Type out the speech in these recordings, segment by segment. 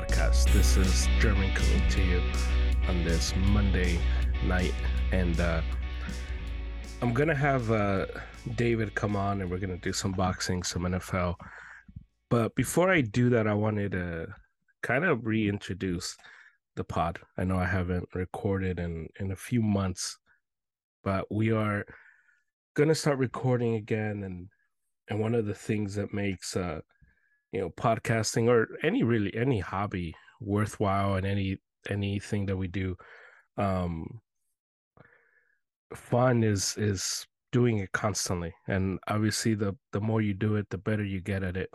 podcast. This is German coming to you on this Monday night, and uh, I'm gonna have uh, David come on, and we're gonna do some boxing, some NFL. But before I do that, I wanted to kind of reintroduce the pod. I know I haven't recorded in in a few months, but we are gonna start recording again, and and one of the things that makes uh you know podcasting or any really any hobby worthwhile and any anything that we do um fun is is doing it constantly. And obviously the the more you do it the better you get at it.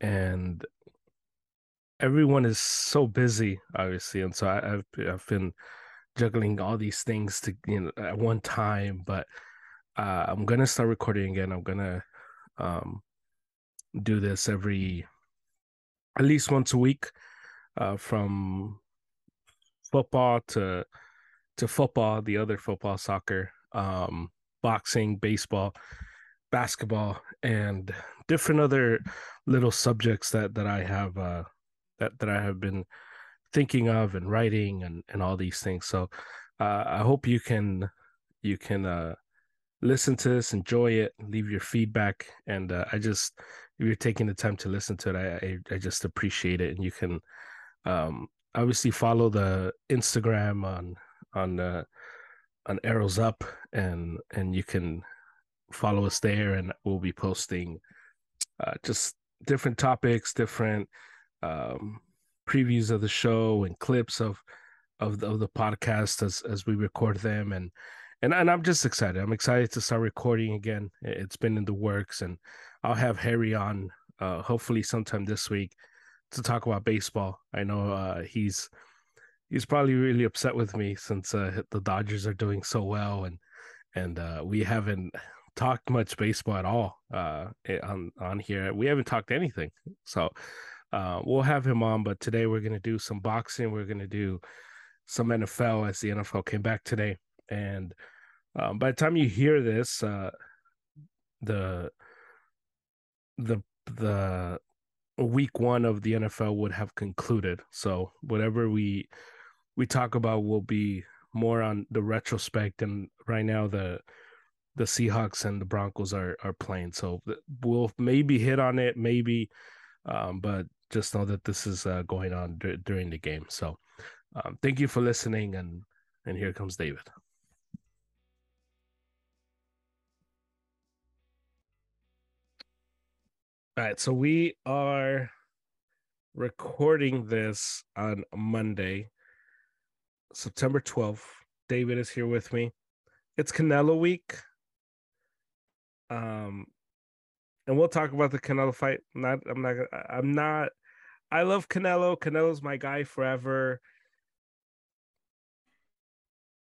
And everyone is so busy obviously. And so I, have I've been juggling all these things to you know at one time but uh, i'm gonna start recording again. I'm gonna um do this every at least once a week uh, from football to to football the other football soccer um, boxing baseball basketball and different other little subjects that that i have uh, that that i have been thinking of and writing and and all these things. So uh, i hope you can you can uh listen to this enjoy it leave your feedback and uh, i just if you're taking the time to listen to it, I I, I just appreciate it. And you can um, obviously follow the Instagram on on uh, on Arrows Up, and and you can follow us there, and we'll be posting uh, just different topics, different um, previews of the show, and clips of of the, of the podcast as as we record them, and and and I'm just excited. I'm excited to start recording again. It's been in the works, and I'll have Harry on uh, hopefully sometime this week to talk about baseball. I know uh, he's he's probably really upset with me since uh, the Dodgers are doing so well, and and uh, we haven't talked much baseball at all uh, on on here. We haven't talked anything, so uh, we'll have him on. But today we're gonna do some boxing. We're gonna do some NFL as the NFL came back today, and um, by the time you hear this, uh, the the the week one of the NFL would have concluded. So whatever we we talk about will be more on the retrospect and right now the the Seahawks and the Broncos are are playing. So we'll maybe hit on it, maybe, um, but just know that this is uh, going on d- during the game. So um, thank you for listening, and and here comes David. All right, so we are recording this on Monday, September 12th. David is here with me. It's Canelo week. Um and we'll talk about the Canelo fight. Not I'm not I'm not I love Canelo. Canelo's my guy forever.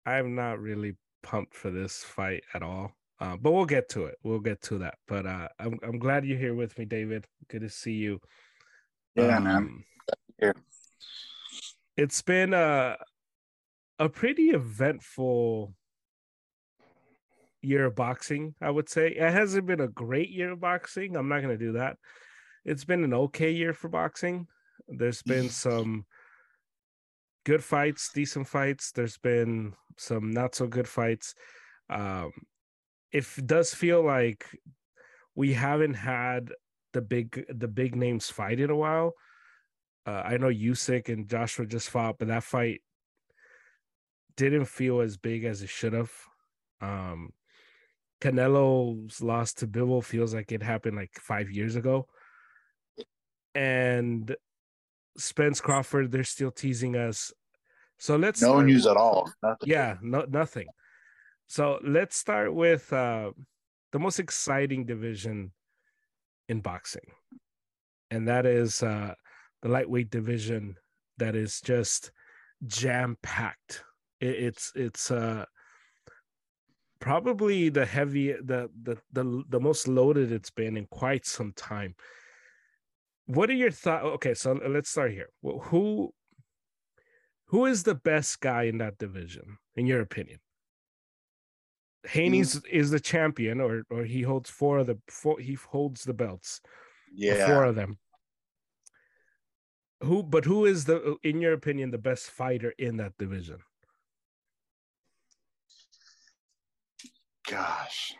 I'm not really pumped for this fight at all. Uh, but we'll get to it. We'll get to that. But uh, I'm I'm glad you're here with me, David. Good to see you. Yeah, um, man. Here. It's been a a pretty eventful year of boxing. I would say it hasn't been a great year of boxing. I'm not going to do that. It's been an okay year for boxing. There's been some good fights, decent fights. There's been some not so good fights. Um, it does feel like we haven't had the big the big names fight in a while. Uh, I know Usyk and Joshua just fought, but that fight didn't feel as big as it should have. Um, Canelo's loss to Bivol feels like it happened like five years ago, and Spence Crawford they're still teasing us. So let's no news at all. Nothing. Yeah, no nothing. So let's start with uh, the most exciting division in boxing, and that is uh, the lightweight division. That is just jam packed. It, it's it's uh, probably the heavy the, the the the most loaded it's been in quite some time. What are your thoughts? Okay, so let's start here. Who who is the best guy in that division, in your opinion? Haney's mm. is the champion, or or he holds four of the four. He holds the belts. Yeah, four of them. Who, but who is the, in your opinion, the best fighter in that division? Gosh.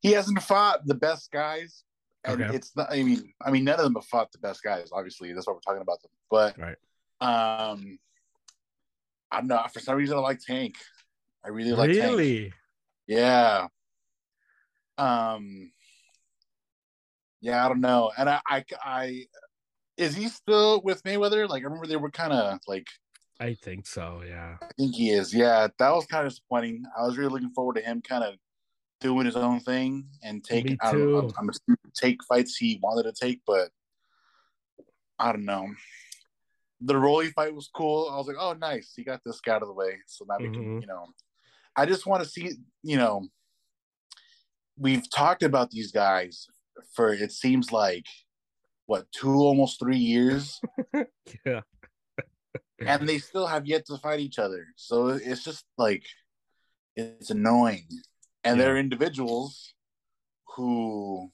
He hasn't fought the best guys. And Okay. it's not I mean, I mean none of them have fought the best guys, obviously. That's what we're talking about them. But Right. um I don't know. For some reason I like Tank. I really like Tank. really? Yeah. Um. Yeah, I don't know, and I, I, I, is he still with Mayweather? Like, I remember they were kind of like, I think so. Yeah. I think he is. Yeah, that was kind of disappointing. I was really looking forward to him kind of doing his own thing and take. I don't know, I'm, I'm take fights he wanted to take, but I don't know. The Rolly fight was cool. I was like, oh, nice, he got this guy out of the way, so now we can, Mhm. you know. I just want to see, you know. We've talked about these guys for it seems like what two almost three years Yeah. and they still have yet to fight each other. So it's just like it's annoying. And Yeah. they're individuals who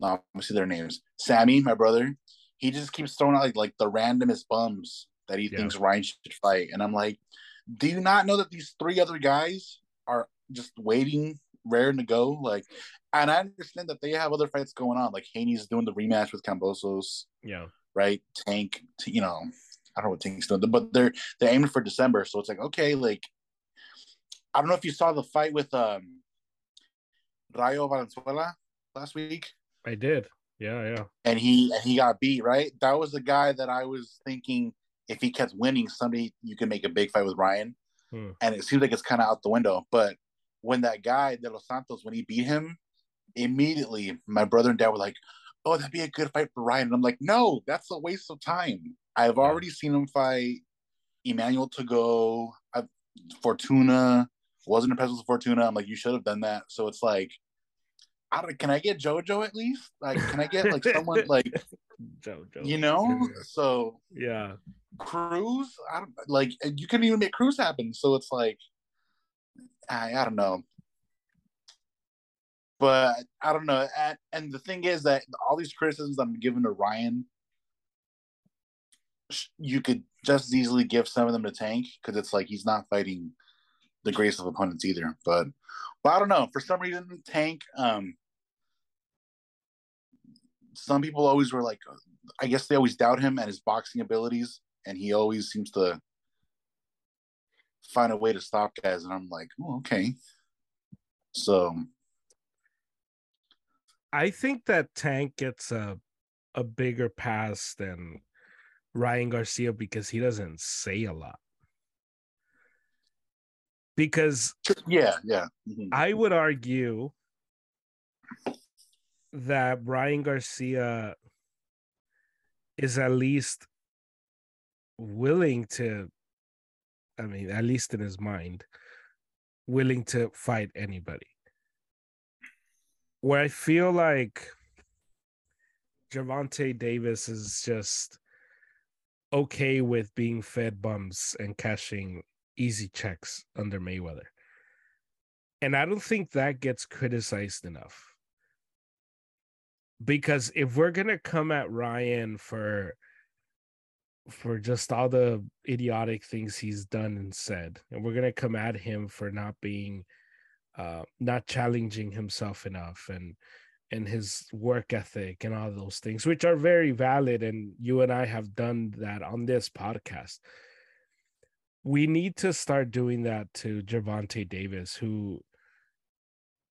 no, let me see their names. Sammy, my brother, he just keeps throwing out like like the randomest bums that he Yeah. thinks Ryan should fight. And I'm like, do you not know that these three other guys are just waiting, raring to go? Like, and I understand that they have other fights going on. Like Haney's doing the rematch with Kambosos Yeah. right? Tank, you know, I don't know what Tank's doing, but they're they're aiming for December, so it's like okay, like I don't know if you saw the fight with um Rayo Valenzuela last week, I did. Yeah. Yeah. and he and he got beat, right? That was the guy that I was thinking if he kept winning, somebody you can make a big fight with Ryan, Hmm. and it seems like it's kind of out the window. But when that guy De Los Santos, when he beat him, immediately my brother and dad were like, "Oh, that'd be a good fight for Ryan." And I'm like, "No, that's a waste of time. I've Yeah. already seen him fight Emmanuel Tagoe, Fortuna wasn't a of Fortuna. I'm like, you should have done that. So it's like, I don't, can I get JoJo at least? Like, can I get like someone like Jojo. you know? So Yeah. Cruz, I don't like you couldn't even make Cruz happen. So it's like, I, I don't know. But I don't know. And, and the thing is that all these criticisms I'm giving to Ryan, you could just as easily give some of them to Tank because it's like he's not fighting the greatest of opponents either. But but I don't know. For some reason, Tank. Um, some people always were like, I guess they always doubt him and his boxing abilities, and he always seems to find a way to stop guys. And I'm like, oh, okay. So I think that Tank gets a a bigger pass than Ryan Garcia because he doesn't say a lot. Because yeah, yeah. Mhm. I would argue that Ryan Garcia is at least willing to, I mean, at least in his mind, willing to fight anybody. Where I feel like Gervonta Davis is just okay with being fed bums and cashing easy checks under Mayweather. And I don't think that gets criticized enough. Because if we're gonna come at Ryan for for just all the idiotic things he's done and said, and we're gonna come at him for not being uh not challenging himself enough and and his work ethic and all those things, which are very valid, and you and I have done that on this podcast. We need to start doing that to Gervonta Davis, who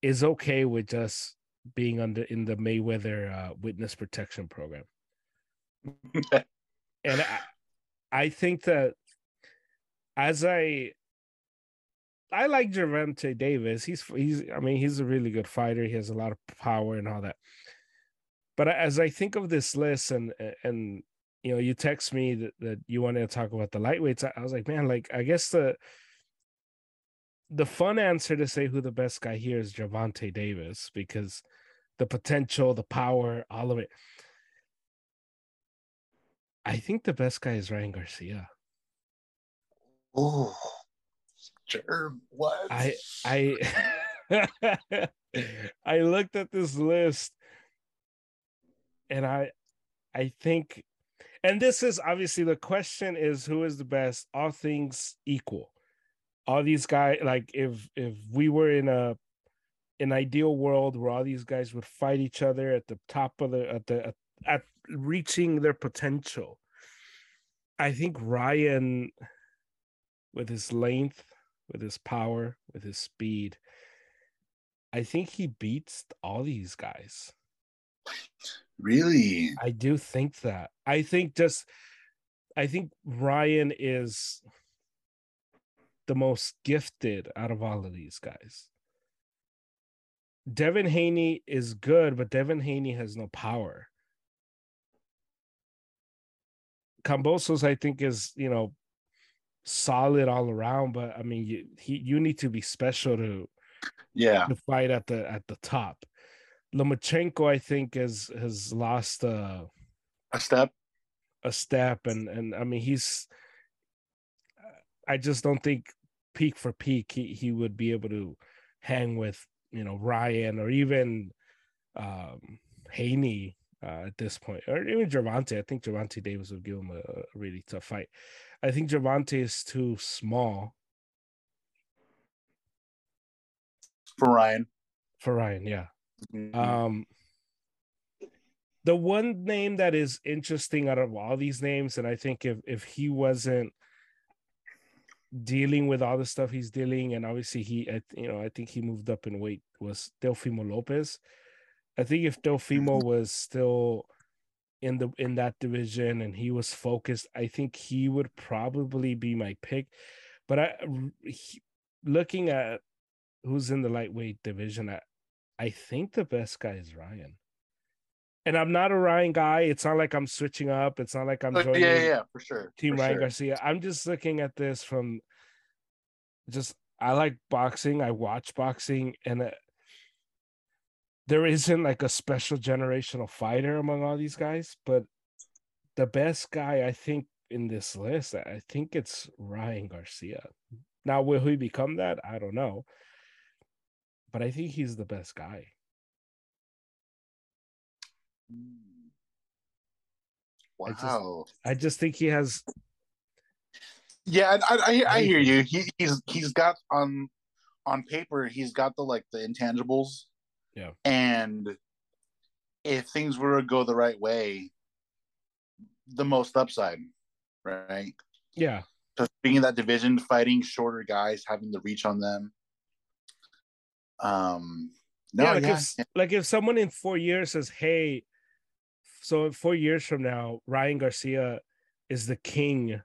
is okay with just being under in the Mayweather uh, witness protection program. and I, I think that as I I like Gervonta Davis. He's he's I mean he's a really good fighter. He has a lot of power and all that. But as I think of this list and and you know you text me that, that you wanted to talk about the lightweights, I, I was like, man, like I guess the the fun answer to say who the best guy here is Gervonta Davis because the potential, the power, all of it. I think the best guy is Ryan Garcia. Oh, sure. What? I I I looked at this list and I I think and this is obviously the question is who is the best? All things equal. All these guys like if if we were in a an ideal world where all these guys would fight each other at the top of the at the at, at reaching their potential i think ryan with his length with his power with his speed i think he beats all these guys Really? I do think that. I think just I think Ryan is the most gifted out of all of these guys. Devin Haney is good, but Devin Haney has no power. Kambosos, I think, is you know solid all around, but I mean, you he you need to be special to Yeah. to fight at the at the top. Lomachenko, I think, has has lost uh, A step. a step, and and I mean he's. I just don't think peak for peak he he would be able to hang with you know Ryan or even um Haney uh, at this point, or even Gervonta. I think Gervonta Davis would give him a, a really tough fight. I think Gervonta is too small for Ryan. for Ryan. Yeah. Mhm. Um, the one name that is interesting out of all these names, and I think if if he wasn't dealing with all the stuff he's dealing, and obviously he, I- you know, I think he moved up in weight was Teofimo Lopez. I think if Teofimo was still in the in that division and he was focused, I think he would probably be my pick. But I, he- looking at who's in the lightweight division, I, I think the best guy is Ryan. And I'm not a Ryan guy. It's not like I'm switching up. It's not like I'm Oh, joining yeah, yeah, yeah, for sure. Team for Ryan sure. Garcia. I'm just looking at this from just I like boxing. I watch boxing, and uh, there isn't like a special generational fighter among all these guys. But the best guy I think in this list, I think it's Ryan Garcia. Now, will he become that? I don't know. But I think he's the best guy. I just- Wow. I just think he has Yeah, I, I, I hear you. He, he's he's got on on paper he's got the like the intangibles. Yeah. And if things were to go the right way, the most upside, right? yeah. Just being in that division, fighting shorter guys, having the reach on them. Um, no, yeah, yeah, like, If, like if someone in four years says, "Hey," so four years from now, Ryan Garcia is the king.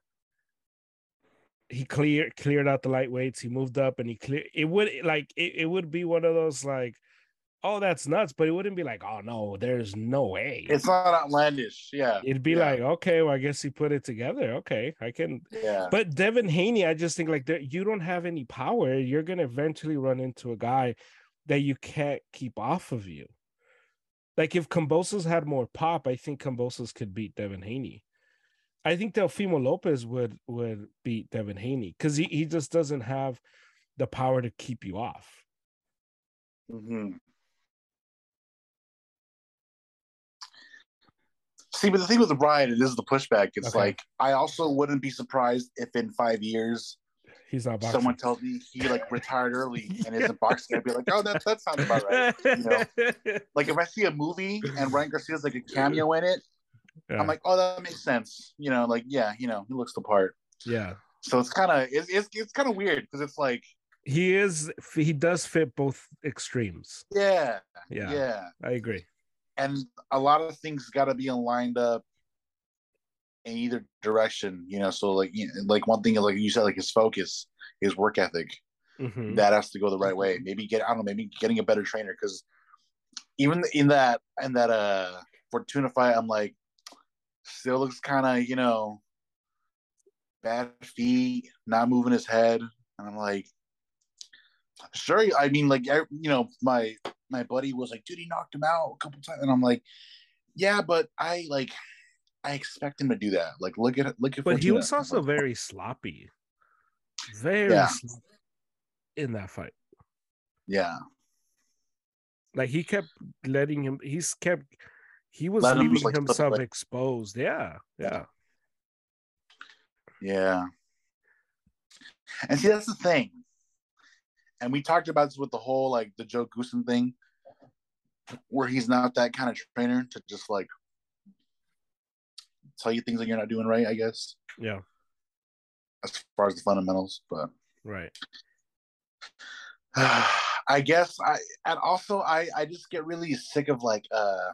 He cleared cleared out the lightweights. He moved up, and he cleared. It would like it, it would be one of those like, oh, that's nuts. But it wouldn't be like, oh no, there's no way. it's not outlandish. Yeah, It'd be yeah. like, okay, well, I guess he put it together. Okay, I can. yeah, But Devin Haney, I just think like there, you don't have any power. You're gonna eventually run into a guy that you can't keep off of you. Like if Kambosos had more pop, I think Kambosos could beat Devin Haney. I think Teofimo Lopez would would beat Devin Haney because he, he just doesn't have the power to keep you off. hmm See, but the thing with Ryan, it is the pushback. It's Okay. like I also wouldn't be surprised if in five years He's not boxing. someone tells me he like retired early and isn't boxing. I'd be like, oh, that that sounds about right. You know? Like if I see a movie and Ryan Garcia's like a cameo in it, yeah. I'm like, oh, that makes sense. You know, like yeah, you know, he looks the part. yeah. So it's kind of it's it's, it's kind of weird because it's like He is he does fit both extremes. yeah, Yeah. yeah. I agree. And a lot of things got to be lined up in either direction you know so like you know, like one thing like you said like his focus his work ethic Mhm. that has to go the right way maybe get i don't know maybe getting a better trainer because even in that in that uh fortuna fight i'm like still looks kind of you know bad feet not moving his head and i'm like sure i mean like I, you know my my buddy was like dude he knocked him out a couple times and i'm like yeah but i like i expect him to do that like look at look at But he was also Like, very sloppy. Very Yeah. sloppy in that fight. Yeah. Like he kept letting him. He's kept. He was Let leaving just, like, himself away. exposed. Yeah, yeah. Yeah. And see, that's the thing. And we talked about this with the whole like the Joe Goossen thing, where he's not that kind of trainer to just like tell you things that you're not doing right, I guess, Yeah, as far as the fundamentals. But right. I guess I and also I I just get really sick of like uh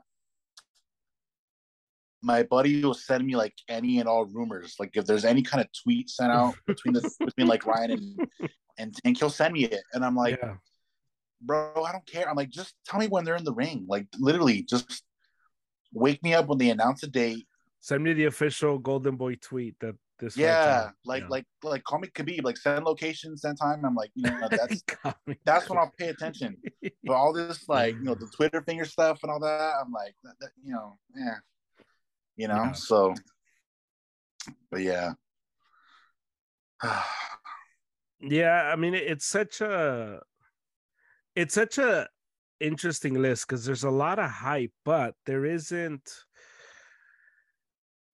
my buddy will send me like any and all rumors. Like if there's any kind of tweet sent out between the between like Ryan and and Tank, he'll send me it, and I'm like, yeah, bro, I don't care. I'm like, just tell me when they're in the ring. Like literally, just wake me up when they announce a date. send me the official Golden Boy tweet that this. Yeah, like Yeah. like like call me Khabib. Like send location, send time. I'm like, you know, that's that's when I'll pay attention. But all this like you know the Twitter finger stuff and all that, I'm like, that, that, you know, yeah, you know. Yeah. So, but yeah, Yeah, I mean it's such a it's such a interesting list because there's a lot of hype, but there isn't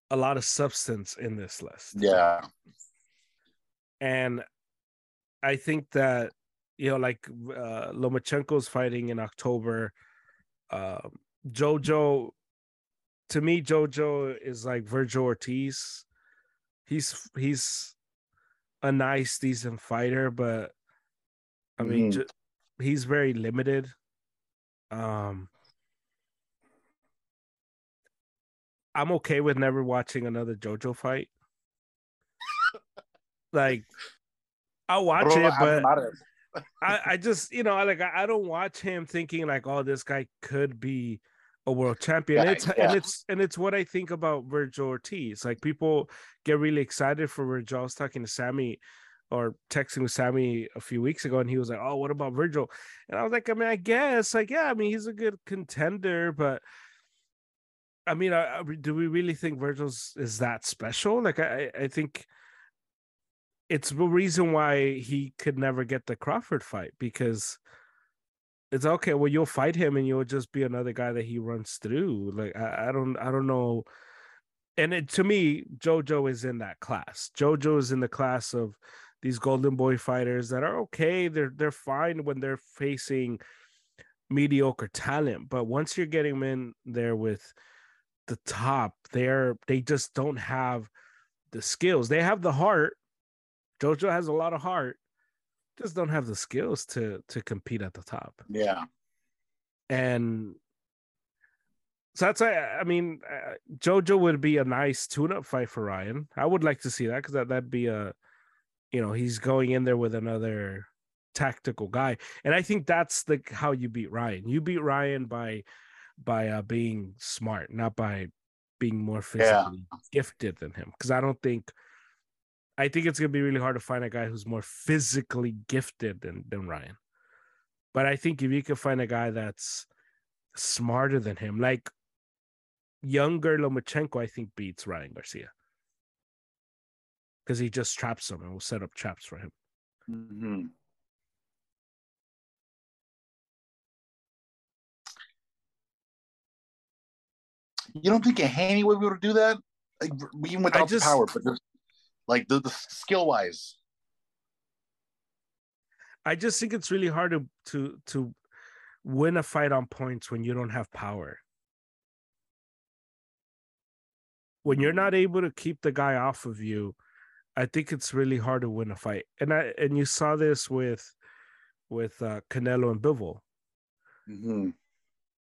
a lot of substance in this list. yeah, And I think that you know, like uh Lomachenko's fighting in October. Um Jojo to me, Jojo is like Vergil Ortiz. He's he's a nice, decent fighter, but I mean, ju- he's very limited. Um, I'm okay with never watching another JoJo fight. like, I'll watch it, but I, I just, you know, like I, I don't watch him thinking like, oh, this guy could be a world champion. Yeah, it's yeah. and it's and it's what I think about Vergil Ortiz. Like people get really excited for Vergil. I was talking to Sammy or texting with Sammy a few weeks ago, and he was like, "Oh, what about Vergil?" And I was like, "I mean, I guess, like, yeah, I mean, he's a good contender, but." I mean, I, I- do we really think Vergil's is that special? Like, I, I think it's the reason why he could never get the Crawford fight because it's okay. Well, you'll fight him, and you'll just be another guy that he runs through. Like, I, I don't, I don't know. And it, to me, JoJo is in that class. JoJo is in the class of these Golden Boy fighters that are okay. They're they're fine when they're facing mediocre talent, but once you're getting them in there with the top, they're they just don't have the skills. They have the heart. JoJo has a lot of heart, just don't have the skills to to compete at the top. yeah, And so that's I I mean uh, JoJo would be a nice tune-up fight for Ryan. I would like to see that because that that'd be a you know he's going in there with another tactical guy, and I think that's the how you beat Ryan. You beat Ryan by by uh, being smart, not by being more physically gifted than him. Because I don't think I think it's gonna be really hard to find a guy who's more physically gifted than than Ryan. But I think if you can find a guy that's smarter than him, like younger Lomachenko, I think beats Ryan Garcia because he just traps him and will set up traps for him. hmm You don't think a Haney would be able to do that? Like, even without just- the power, but just, like the, the skill wise. I just think it's really hard to to to win a fight on points when you don't have power. When you're not able to keep the guy off of you, I think it's really hard to win a fight. And I and you saw this with with uh, Canelo and Bivol. hmm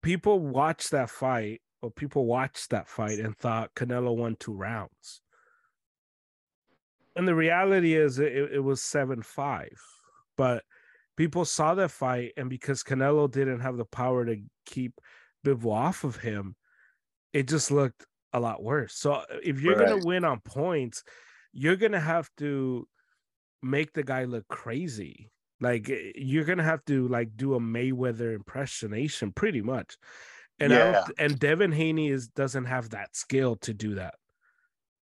People watched that fight, or people watched that fight and thought Canelo won two rounds. And the reality is, it, it was seven five. But people saw that fight, and because Canelo didn't have the power to keep Bivol off of him, it just looked a lot worse. So uh, if you're Right. gonna win on points, you're gonna have to make the guy look crazy. Like eh, you're gonna have to like do a Mayweather impersonation, pretty much. And Yeah. and Devin Haney is doesn't have that skill to do that.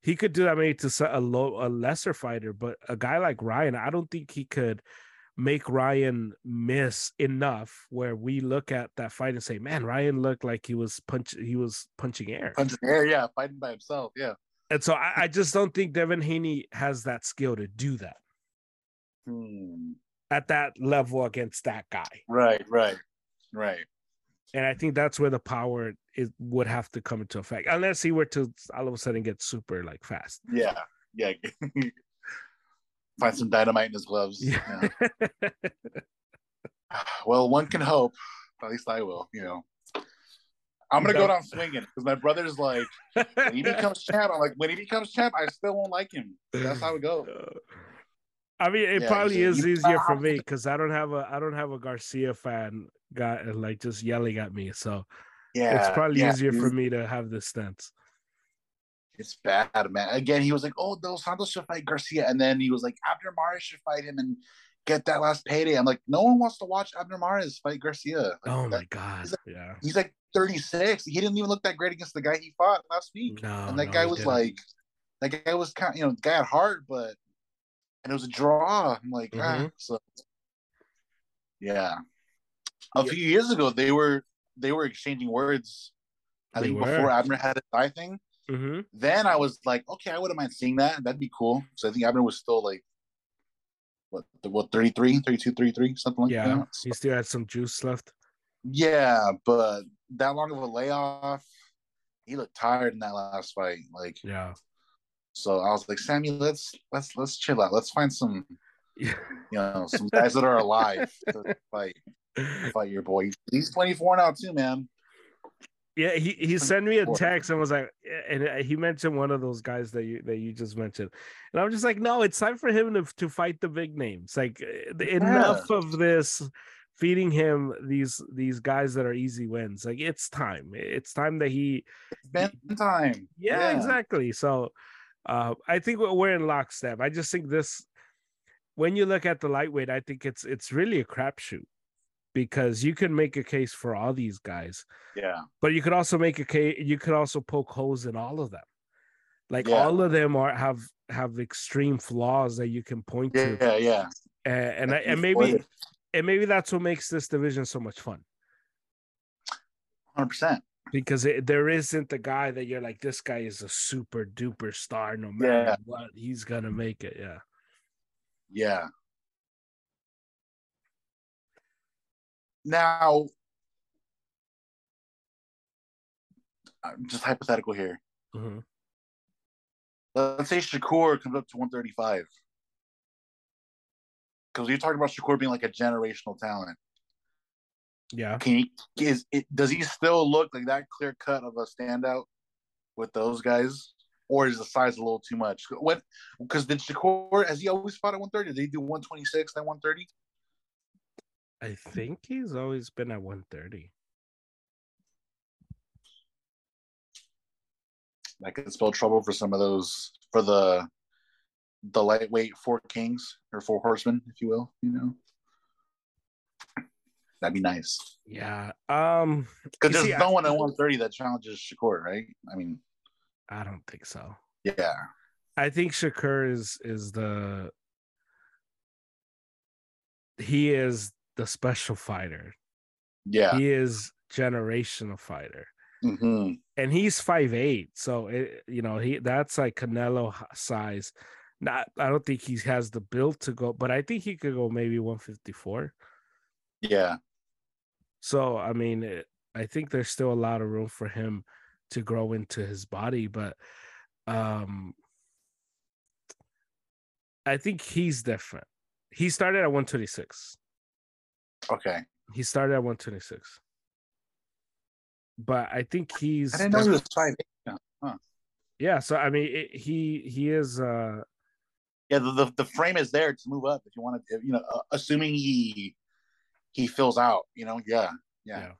He could do that maybe to a low a lesser fighter, but a guy like Ryan, I don't think he could make Ryan miss enough where we look at that fight and say, "Man, Ryan looked like he was punch he was punching air." Punching air, yeah, fighting by himself, yeah. And so I, I just don't think Devin Haney has that skill to do that Hmm. at that level against that guy. Right, right, right. And I think that's where the power is would have to come into effect, unless he were to all of a sudden get super like fast. Yeah, yeah. Find some dynamite in his gloves. Yeah. Yeah. Well, one can hope. At least I will. You know, I'm gonna go down swinging because my brother's like, when he becomes champ, I'm like, when he becomes champ, I still won't like him. That's how it goes. I mean, it Yeah, probably is easier for me because I don't have a I don't have a Garcia fan guy uh, like just yelling at me. So Yeah, it's probably yeah, easier for me to have this stance. It's bad, man. Again, he was like, "Oh, Dos Santos should fight Garcia," and then he was like, "Abner Mares should fight him and get that last payday." I'm like, no one wants to watch Abner Mares fight Garcia. Like, Oh my that- god. he's Yeah. He's like 36. He didn't even look that great against the guy he fought last week. No. and that no, guy was didn't. like, that guy was kind, of, you know, guy had heart, but and it was a draw. I'm like, ah, Mhm. so yeah. A Yeah. few years ago, they were they were exchanging words. I They think were. before Abner had his eye thing. Mhm. Then I was like, okay, I wouldn't mind seeing that. That'd be cool. So I think Abner was still like, what, what 33, 32, 33, something like Yeah. that. He still had some juice left. Yeah, but that long of a layoff, he looked tired in that last fight. Like, Yeah. So I was like, Sammy, let's let's let's chill out. Let's find some, you know, some guys that are alive to fight fight your boy. He's 24 now too, man. Yeah, he, he sent me a text and was like, and uh, he mentioned one of those guys that you that you just mentioned, and I'm just like, no, it's time for him to to fight the big names. Like the- enough of this feeding him these these guys that are easy wins. Like it's time. It's time that he. It's been time. Yeah, exactly. So, uh, I think we're in lockstep. I just think this, when you look at the lightweight, I think it's it's really a crapshoot because you can make a case for all these guys Yeah. but you could also make a case you could also poke holes in all of them like Yeah. all of them are have have extreme flaws that you can point to Yeah, yeah. and and, I, and maybe and maybe that's what makes this division so much fun 100%. Because it, there isn't the guy that you're like this guy is a super duper star no matter Yeah. what he's gonna make it yeah Yeah. Now, uh, just hypothetical here. Mhm. Let's say Shakur comes up to 135. Because you're talking about Shakur being like a generational talent. Yeah Can he is it does he still look like that clear cut of a standout with those guys? Or is the size a little too much? What because did Shakur has he always fought at 130? Did he do 126 then 130? i think he's always been at 130 that could spell trouble for some of those for the the lightweight four kings or four horsemen, if you will. You know, that'd be nice yeah um because there's see, no I- one at 130 that challenges Shakur, right? I mean, i don't think so yeah, I think Shakur is is the he is the special fighter. yeah, He is generational fighter. hmm And he's five eight, so it, you know he that's like Canelo size. Not, I don't think he has the build to go, but I think he could go maybe one fifty four. yeah, So I mean, it, I think there's still a lot of room for him to grow into his body, but um I think he's different. He started at 126. okay. He started at 126. But I think he's I didn't know he was five. yeah, so I mean it, he he is uh Yeah, the, the the frame is there to move up if you want to. You know, uh, assuming he he fills out. You know, yeah, yeah, Yeah.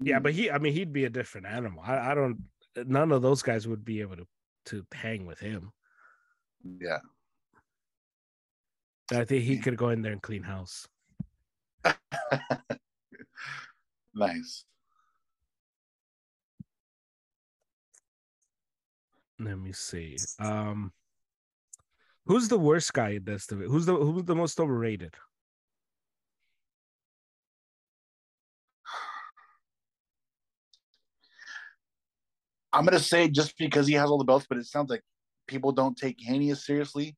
yeah, but he I mean he'd be a different animal. I, I don't none of those guys would be able to to hang with him. yeah. I think he could go in there and clean house. nice. Let me see. Um Who's the worst guy in this division? Who's the who's the most overrated? I'm gonna say just because he has all the belts, but it sounds like people don't take Haney as seriously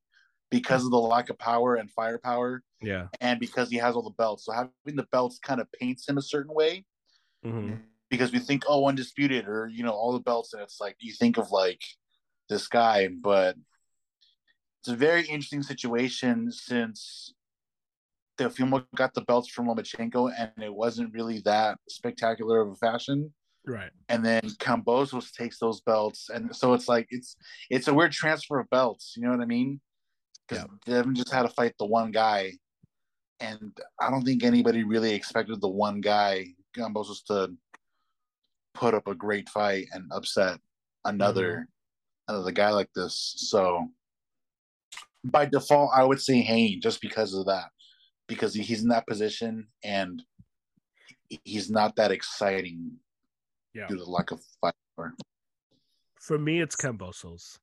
because of the lack of power and firepower, Yeah. and because he has all the belts. So having the belts kind of paints him a certain way Mhm. because we think, oh, undisputed, or you know, all the belts, and it's like you think of like this guy, but it's a very interesting situation since the Teofimo got the belts from Lomachenko, and it wasn't really that spectacular of a fashion. Right. and then Kambosos takes those belts, and so it's like it's it's a weird transfer of belts. You know what I mean? Because Devin just had to fight the one guy, and I don't think anybody really expected the one guy Kambosos to put up a great fight and upset another mm-hmm. another guy like this. So by default, I would say Hayne just because of that, because he's in that position and he's not that exciting Yeah. due to the lack of fire. For me, it's Kambosos.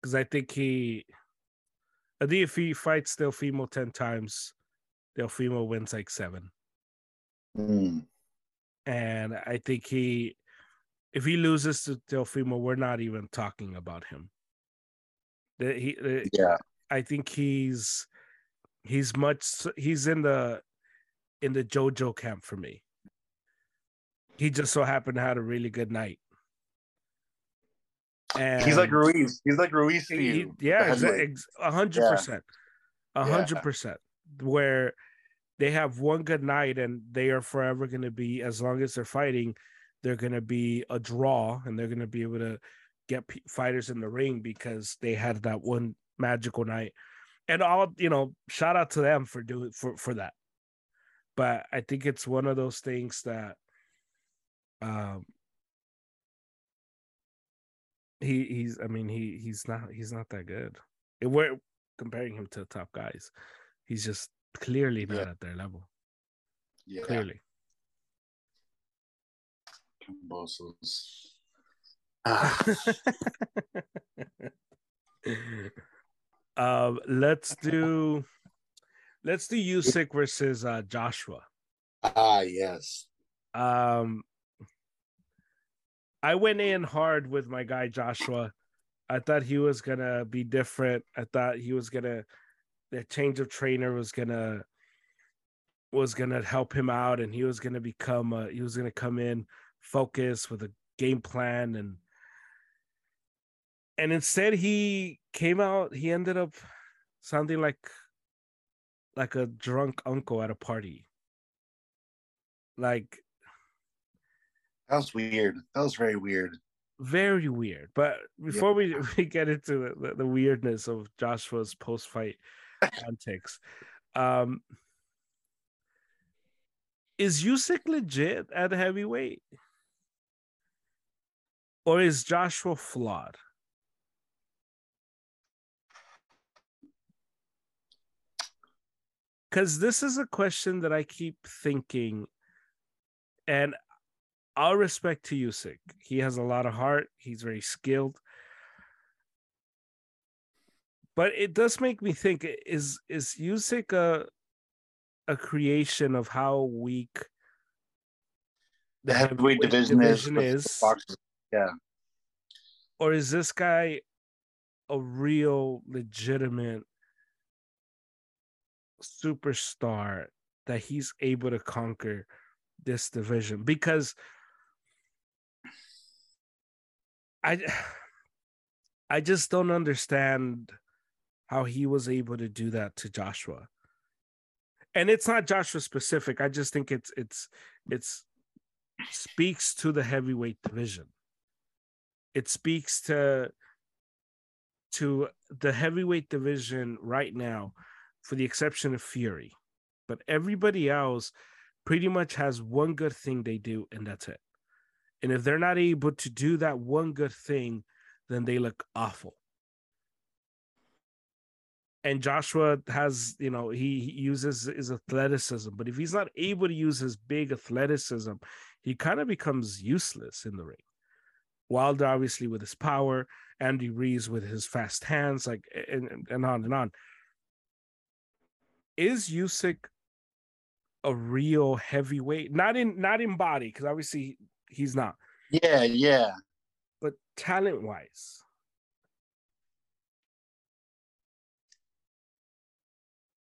Because I think he, I think if he fights Teofimo 10 times, Teofimo wins like seven. Mm. And I think he, if he loses to Teofimo, we're not even talking about him. The, he, the, Yeah, I think he's, he's much, he's in the, in the JoJo camp for me. He just so happened to have a really good night. And he's like Ruiz. He's like Ruiz to He- you. yeah, The exa- heavyweight. ex- a hundred percent, a hundred percent. Where they have one good night and they are forever going to be, as long as they're fighting, they're going to be a draw and they're going to be able to get p- fighters in the ring because they had that one magical night. And all you know, shout out to them for doing for for that. But I think it's one of those things that, um, he he's I mean he he's not he's not that good. If we're comparing him to the top guys. He's just clearly not Yeah. at their level. yeah. Clearly. Ah, um let's do let's do Usyk versus uh Joshua. ah, yes. Um I went in hard with my guy Joshua. I thought he was gonna be different. I thought he was gonna the change of trainer was gonna was gonna help him out and he was gonna become uh he was gonna come in focused with a game plan and and instead he came out he ended up sounding like like a drunk uncle at a party like That was weird. That was very weird. very weird. But before we, we get into the, the, the weirdness of Joshua's post fight antics, um, is Usyk legit at heavyweight, or is Joshua flawed? Because this is a question that I keep thinking, and I'll respect to Usyk. He has a lot of heart. He's very skilled. But it does make me think: is is Usyk a a creation of how weak The heavyweight division, division is, is. Yeah. or is this guy a real, legitimate superstar that he's able to conquer this division? Because I I just don't understand how he was able to do that to Joshua. And it's not Joshua specific. I just think it's it's it's speaks to the heavyweight division. It speaks to to the heavyweight division right now, for the exception of Fury. But everybody else pretty much has one good thing they do, and that's it. And if they're not able to do that one good thing, then they look awful. And Joshua has, you know, he, uses his athleticism, but if he's not able to use his big athleticism, he kind of becomes useless in the ring. Wilder obviously with his power, Andy Ruiz with his fast hands, like and, and on and on. Is Usyk a real heavyweight? Not in not in body, because obviously he's not. Yeah, yeah. But talent wise.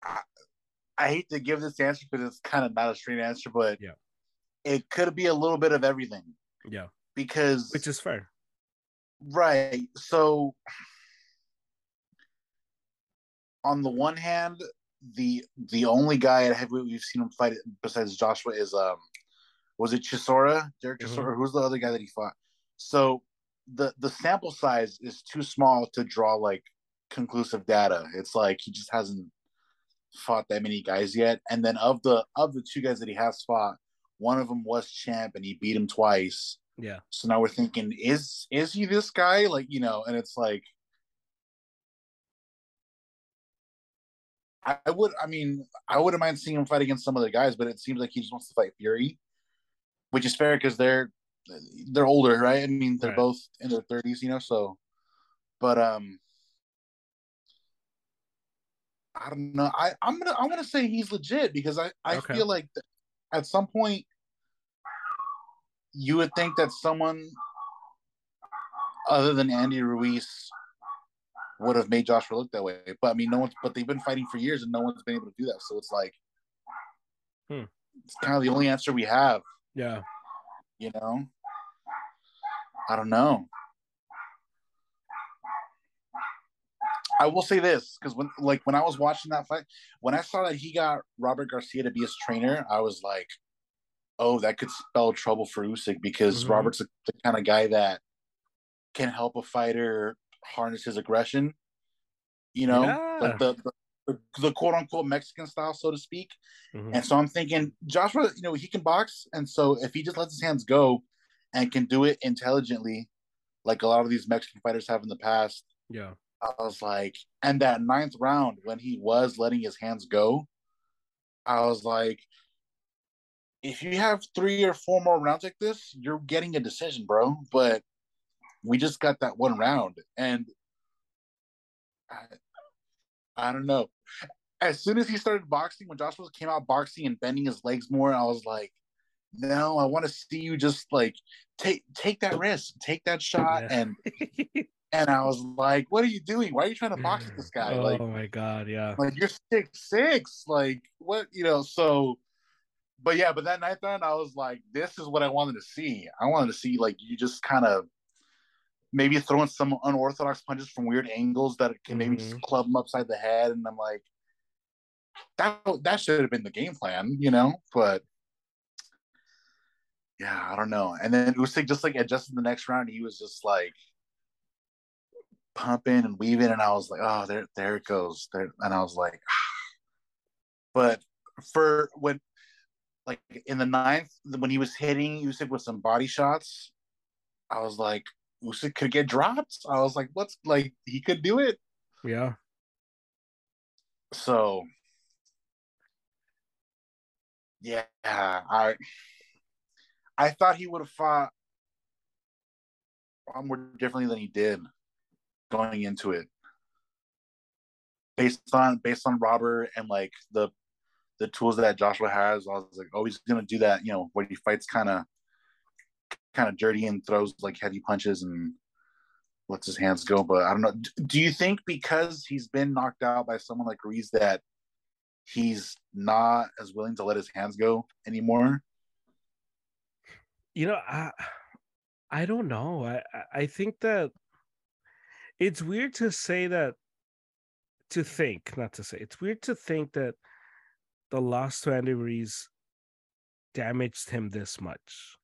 I, I hate to give this answer because it's kind of not a straight answer, but yeah, it could be a little bit of everything. Yeah, because which is fair, right? So, on the one hand, the the only guy at heavyweight we've seen him fight besides Joshua is um was it Chisora? Derek mm-hmm. Chisora? Who's the other guy that he fought? So the the sample size is too small to draw like conclusive data. It's like he just hasn't fought that many guys yet. And then of the of the two guys that he has fought, one of them was champ and he beat him twice. Yeah. So now we're thinking, is is he this guy? Like, you know, and it's like I would I mean, I wouldn't mind seeing him fight against some other guys, but it seems like he just wants to fight Fury. Which is fair because they're they're older, right? I mean, they're right. both in their thirties, you know. So, but um, I don't know. I I'm gonna I'm gonna say he's legit because I I okay. feel like at some point you would think that someone other than Andy Ruiz would have made Joshua look that way. But I mean, no one's. But they've been fighting for years, and no one's been able to do that. So it's like, hmm. it's kind of the only answer we have. Yeah. You know, I don't know. I will say this because when, like, when I was watching that fight, when I saw that he got Robert Garcia to be his trainer, I was like, "Oh, that could spell trouble for Usyk because mm-hmm. Robert's the, the kind of guy that can help a fighter harness his aggression. You know, yeah. like the, the, the quote unquote Mexican style, so to speak. Mm-hmm. And so I'm thinking Joshua, you know, he can box, and so if he just lets his hands go and can do it intelligently, like a lot of these Mexican fighters have in the past. Yeah. I was like, and that ninth round when he was letting his hands go, I was like, if you have three or four more rounds like this, you're getting a decision, bro. But we just got that one round, and I, I don't know. As soon as he started boxing, when Joshua came out boxing and bending his legs more, I was like, no, I want to see you just like take take that risk, take that shot, yeah. and and I was like, what are you doing? Why are you trying to box this mm. guy? Oh like, my god, yeah. Like you're six six. Like what you know, so but yeah, but that night then I was like, this is what I wanted to see. I wanted to see like you just kind of maybe throwing some unorthodox punches from weird angles that can maybe mm-hmm. just club him upside the head. And I'm like, that that should have been the game plan, you know. But yeah, I don't know. And then Usyk just like adjusted the next round. He was just like pumping and weaving, and I was like, oh, there, there it goes. There, and I was like, but for when like in the ninth when he was hitting Usyk with some body shots, I was like, Usyk could get dropped. I was like, what's like he could do it. Yeah. So yeah, I I thought he would have fought more differently than he did going into it. Based on based on Robert and like the the tools that Joshua has, I was like, oh, he's gonna do that, you know, where he fights kind of kind of dirty and throws like heavy punches and lets his hands go. But I don't know. Do you think because he's been knocked out by someone like Ruiz that he's not as willing to let his hands go anymore? You know, I I don't know. I I think that it's weird to say that to think, not to say. It's weird to think that the loss to Andy Ruiz damaged him this much.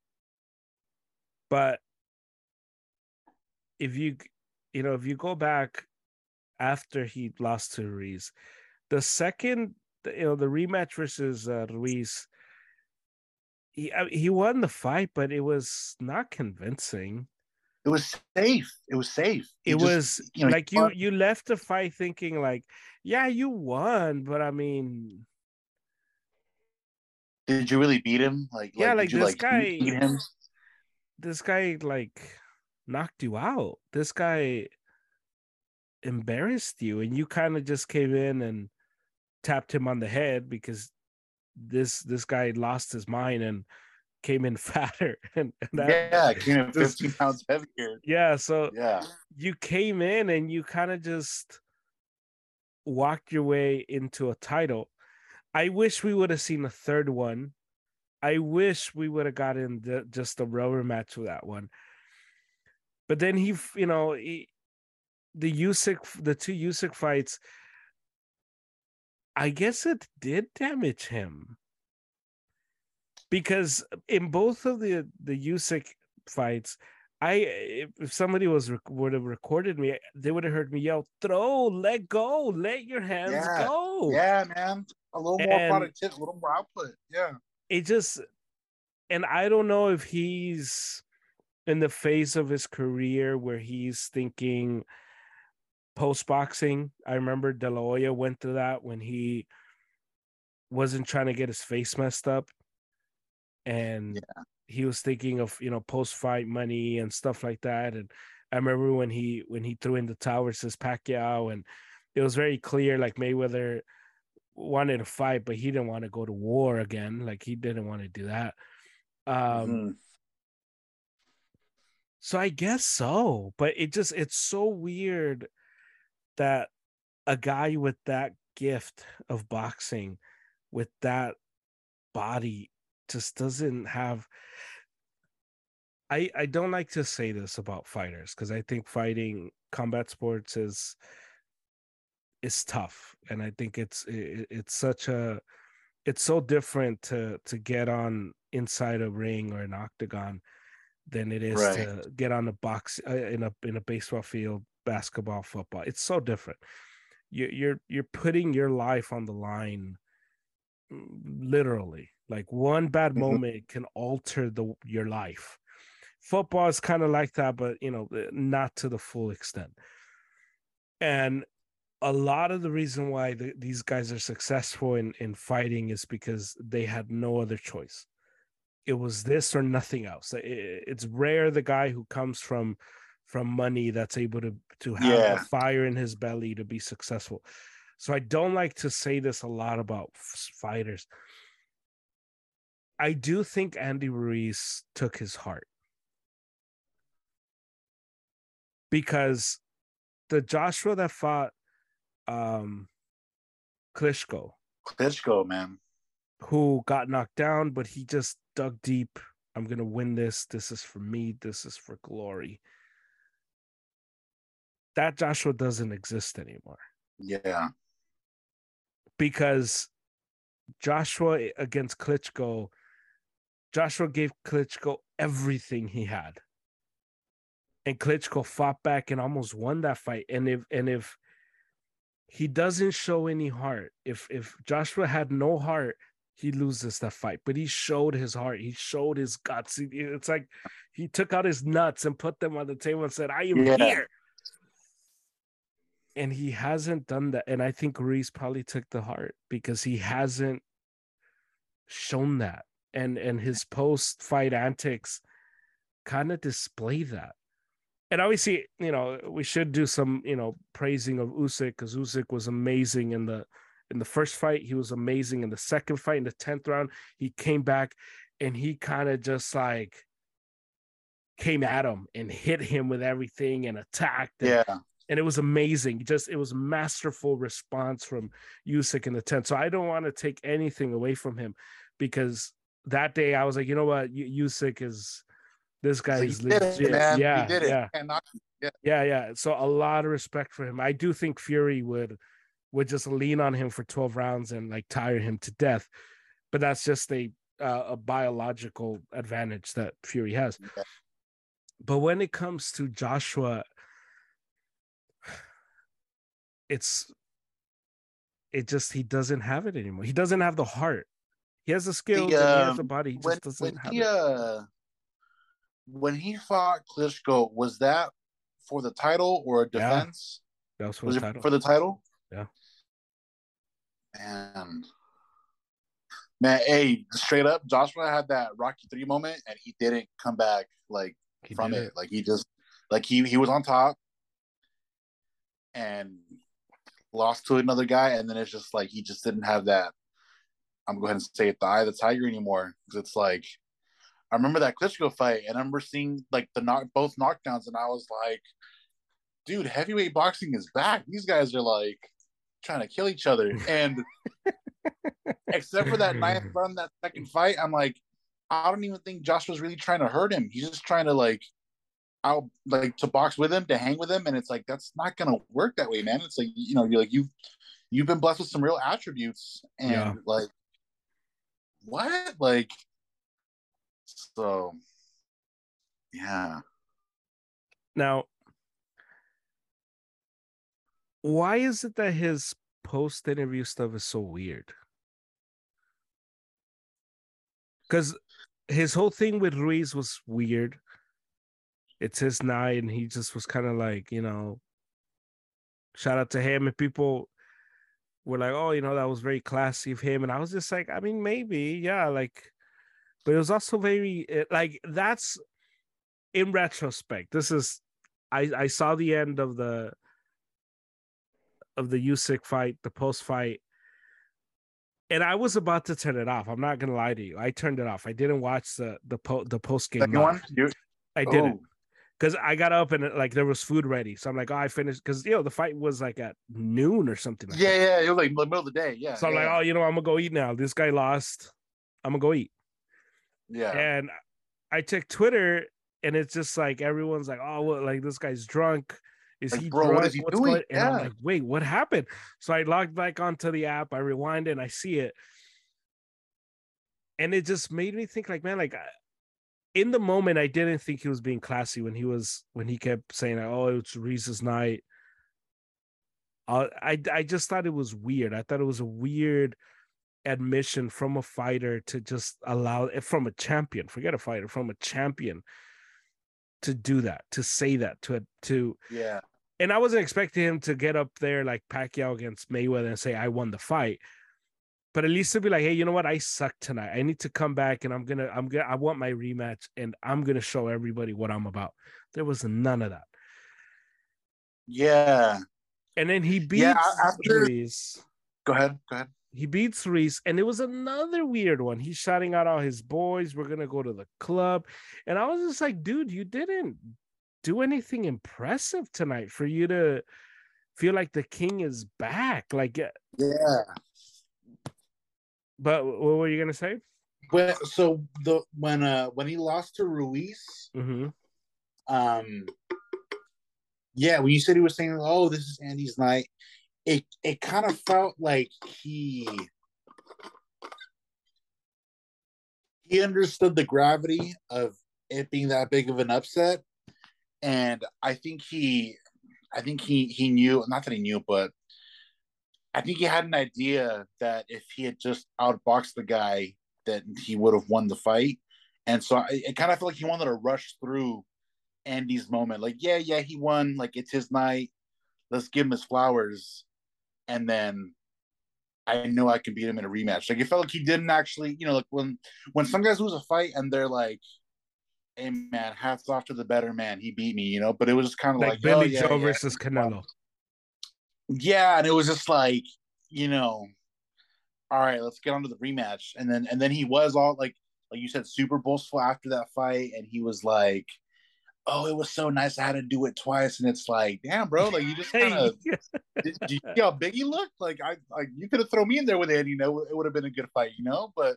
But if you you know if you go back after he lost to Ruiz, the second you know the rematch versus uh, Ruiz, he he won the fight, but it was not convincing. It was safe. It was safe. He it just, was you know, like you you left the fight thinking like, yeah, you won, but I mean, did you really beat him? Like, yeah, like, like this like, guy. This guy like knocked you out. This guy embarrassed you, and you kind of just came in and tapped him on the head because this this guy lost his mind and came in fatter and, and that, yeah came in 15 pounds heavier. Yeah so yeah. you came in and you kind of just walked your way into a title. I wish we would have seen a third one i wish we would have gotten the, just a rubber match with that one but then he you know he, the Usyk the two Usyk fights I guess it did damage him because in both of the the Usyk fights, I if somebody was would have recorded me, they would have heard me yell, "Throw, let go, let your hands yeah. go." Yeah, man, a little more and productivity, a little more output. Yeah, it just, and I don't know if he's in the phase of his career where he's thinking post boxing. I remember De La Hoya went through that when he wasn't trying to get his face messed up. And yeah. he was thinking of, you know, post fight money and stuff like that. And I remember when he when he threw in the towers as Pacquiao and it was very clear like Mayweather wanted to fight, but he didn't want to go to war again. Like he didn't want to do that. Um mm-hmm. so I guess so, but it just it's so weird that a guy with that gift of boxing, with that body, just doesn't have. I I don't like to say this about fighters because I think fighting combat sports is is tough, and I think it's it, it's such a it's so different to to get on inside a ring or an octagon than it is right. to get on a box uh, in a in a baseball field basketball, football. It's so different. You, you're you're putting your life on the line, mm, literally. Like one bad mm-hmm. moment can alter the your life. Football is kind of like that, but you know, eh, not to the full extent. And a lot of the reason why the, these guys are successful in in fighting is because they had no other choice. It was this or nothing else. It, it's rare the guy who comes from from money that's able to to have yeah. a fire in his belly to be successful. So I don't like to say this a lot about fighters. I do think Andy Ruiz took his heart because the Joshua that fought um Klitschko, Klitschko, man, who got knocked down, but he just dug deep. I'm gonna win this. This is for me. This is for glory that Joshua doesn't exist anymore. Yeah. Because Joshua against Klitschko, Joshua gave Klitschko everything he had. And Klitschko fought back and almost won that fight. And if and if he doesn't show any heart, if if Joshua had no heart, he loses that fight. But he showed his heart. He showed his guts. It's like he took out his nuts and put them on the table and said, "I am yeah. here and he hasn't done that. And I think Ruiz probably took the heart because he hasn't shown that. And and his post fight antics kind of display that. And obviously, you know, we should do some, you know, praising of Usyk because Usyk was amazing in the in the first fight. He was amazing in the second fight in the tenth round. He came back and he kind of just like came at him and hit him with everything and attacked. And, yeah and it was amazing. Just it was masterful response from Usyk in the 10th. So I don't want to take anything away from him because that day I was like, you know what, Usyk is this guy is legit. It, yeah, yeah. yeah, yeah, yeah. So a lot of respect for him. I do think Fury would would just lean on him for 12 rounds and like tire him to death. But that's just a uh, a biological advantage that Fury has. Yeah. But when it comes to Joshua it's it just he doesn't have it anymore. He doesn't have the heart. He has the skills, the, um, he has the um, body. He just doesn't have he, it. Uh, when he fought Klitschko, was that for the title or a defense? Yeah, that was for was the title. For the title? Yeah. Man. Man, hey, straight up, Joshua had that Rocky 3 moment and he didn't come back like he from it. it. Like he just Like he he was on top and lost to another guy, and then it's just like he just didn't have that. I'm going to go ahead and say it, the eye of the tiger anymore, because it's like I remember that Klitschko fight, and I remember seeing like the knock both knockdowns, and I was like, dude, heavyweight boxing is back. These guys are like trying to kill each other, and except for that ninth run, that second fight, I'm like, I don't even think Josh was really trying to hurt him. He's just trying to like out like to box with him, to hang with him, and it's like that's not gonna work that way, man. It's like you know, you're like you you've been blessed with some real attributes, and yeah. like what, like so, yeah. Now, why is it that his post interview stuff is so weird? Because his whole thing with Ruiz was weird. It's his night, and he just was kind of like, you know, shout out to him. And people were like, oh, you know, that was very classy of him. And I was just like, I mean, maybe, yeah, like, but it was also very, eh, like, that's in retrospect. This is, I, I saw the end of the, of the Usyk fight, the post fight, and I was about to turn it off. I'm not gonna lie to you. I turned it off. I didn't watch the the po- the post game. Second one, you... I didn't because oh. I got up and like there was food ready. So I'm like, oh, I finished because you know the fight was like at noon or something. Like yeah, that. yeah, it was like middle of the day. Yeah. So I'm yeah. like, oh, you know, I'm gonna go eat now. This guy lost. I'm gonna go eat. Yeah. And I check Twitter and it's just like everyone's like, oh, well, like this guy's drunk. Is like, he bro? Drunk? What is he What's doing? Going? And yeah. I'm like, wait, what happened? So I logged back onto the app. I rewind and I see it, and it just made me think, like, man, like, in the moment, I didn't think he was being classy when he was when he kept saying, "Oh, it's Ruiz's night." Uh, I I just thought it was weird. I thought it was a weird admission from a fighter to just allow eh, from a champion, forget a fighter, from a champion to do that, to say that, to to yeah. And I wasn't expecting him to get up there like Pacquiao against Mayweather and say I won the fight, but at least to be like, hey, you know what? I suck tonight. I need to come back and I'm gonna, I'm gonna, I want my rematch and I'm gonna show everybody what I'm about. There was none of that. Yeah. And then he beats yeah, after... Go ahead. Go ahead he beats Ruiz, and it was another weird one. He's shouting out all his boys. We're gonna go to the club, and I was just like, dude, you didn't do anything impressive tonight for you to feel like the king is back. Like, yeah. But what were you gonna say? Well, so the when uh when he lost to Ruiz, mm-hmm. um, yeah, when you said he was saying, "Oh, this is Andy's night," it it kind of felt like he he understood the gravity of it being that big of an upset. And i think he i think he he knew not that he knew but i think he had an idea that if he had just outboxed the guy that he would have won the fight. And so I, it kind of felt like he wanted to rush through andy's moment like yeah yeah he won like it's his night. Let's give him his flowers and then I know I can beat him in a rematch. Like it felt like he didn't actually, you know, like when when some guys lose a fight and they're like, "Hey man, hats off to the better man, he beat me," you know. But it was just kind of like, like Billy oh, yeah, Joe yeah, versus Canelo. Yeah, and it was just like, you know, all right, let's get on to the rematch. And then and then he was all like, like you said, super boastful after that fight, and he was like, oh, it was so nice. I had to do it twice, and it's like, damn, bro, like you just kind of. did, you see how big he looked? Like I, like you could have thrown me in there with it, You know, it would have been a good fight, you know. But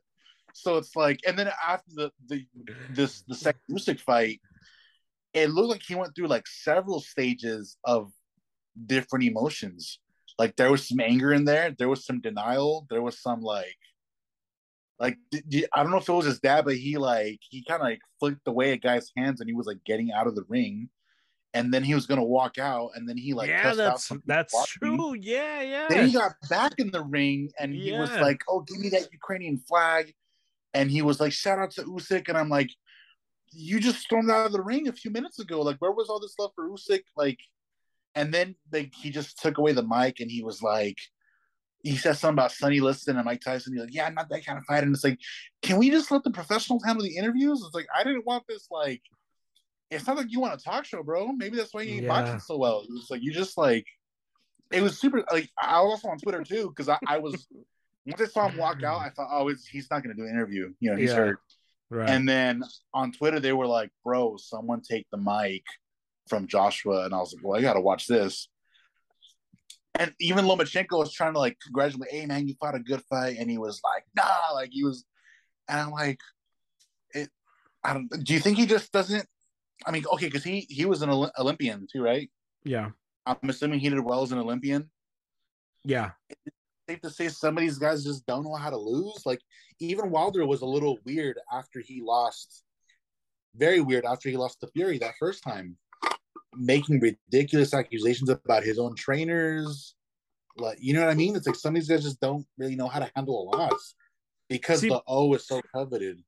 so it's like, and then after the the this the second Usyk fight, it looked like he went through like several stages of different emotions. Like there was some anger in there, there was some denial, there was some like like I don't know if it was his dad, but he like he kind of like flicked away a guy's hands and he was like getting out of the ring, and then he was gonna walk out, and then he like yeah, that's that's true, yeah, yeah. Then he got back in the ring and he yeah. was like, "Oh, give me that Ukrainian flag," and he was like, "Shout out to Usyk," and I'm like, "You just stormed out of the ring a few minutes ago. Like, where was all this love for Usyk?" Like, and then like he just took away the mic and he was like he says something about Sonny Liston and Mike Tyson. He's like, yeah, I'm not that kind of fighter. And it's like, can we just let the professionals handle the interviews? It's like, I didn't want this like it's not like you want a talk show, bro. Maybe that's why you ain't Yeah. boxing so well. It's like you just like it was super like I was also on Twitter too, because I, I was once I saw him walk out, I thought, oh, it's, he's not gonna do an interview. You know, he's Yeah. hurt. Right. And then on Twitter, they were like, bro, someone take the mic from Joshua. And I was like, well, I got to watch this. And even Lomachenko was trying to like congratulate, hey, man, you fought a good fight. And he was like, nah, like he was. And I'm like, it, I don't, do you think he just doesn't? I mean, okay, because he, he was an Olymp- Olympian too, right? yeah. I'm assuming he did well as an Olympian. Yeah. safe to say some of these guys just don't know how to lose. Like even Wilder was a little weird after he lost, very weird after he lost to Fury that first time, making ridiculous accusations about his own trainers. Like you know what I mean? It's like some of these guys just don't really know how to handle a loss because See- the O is so coveted.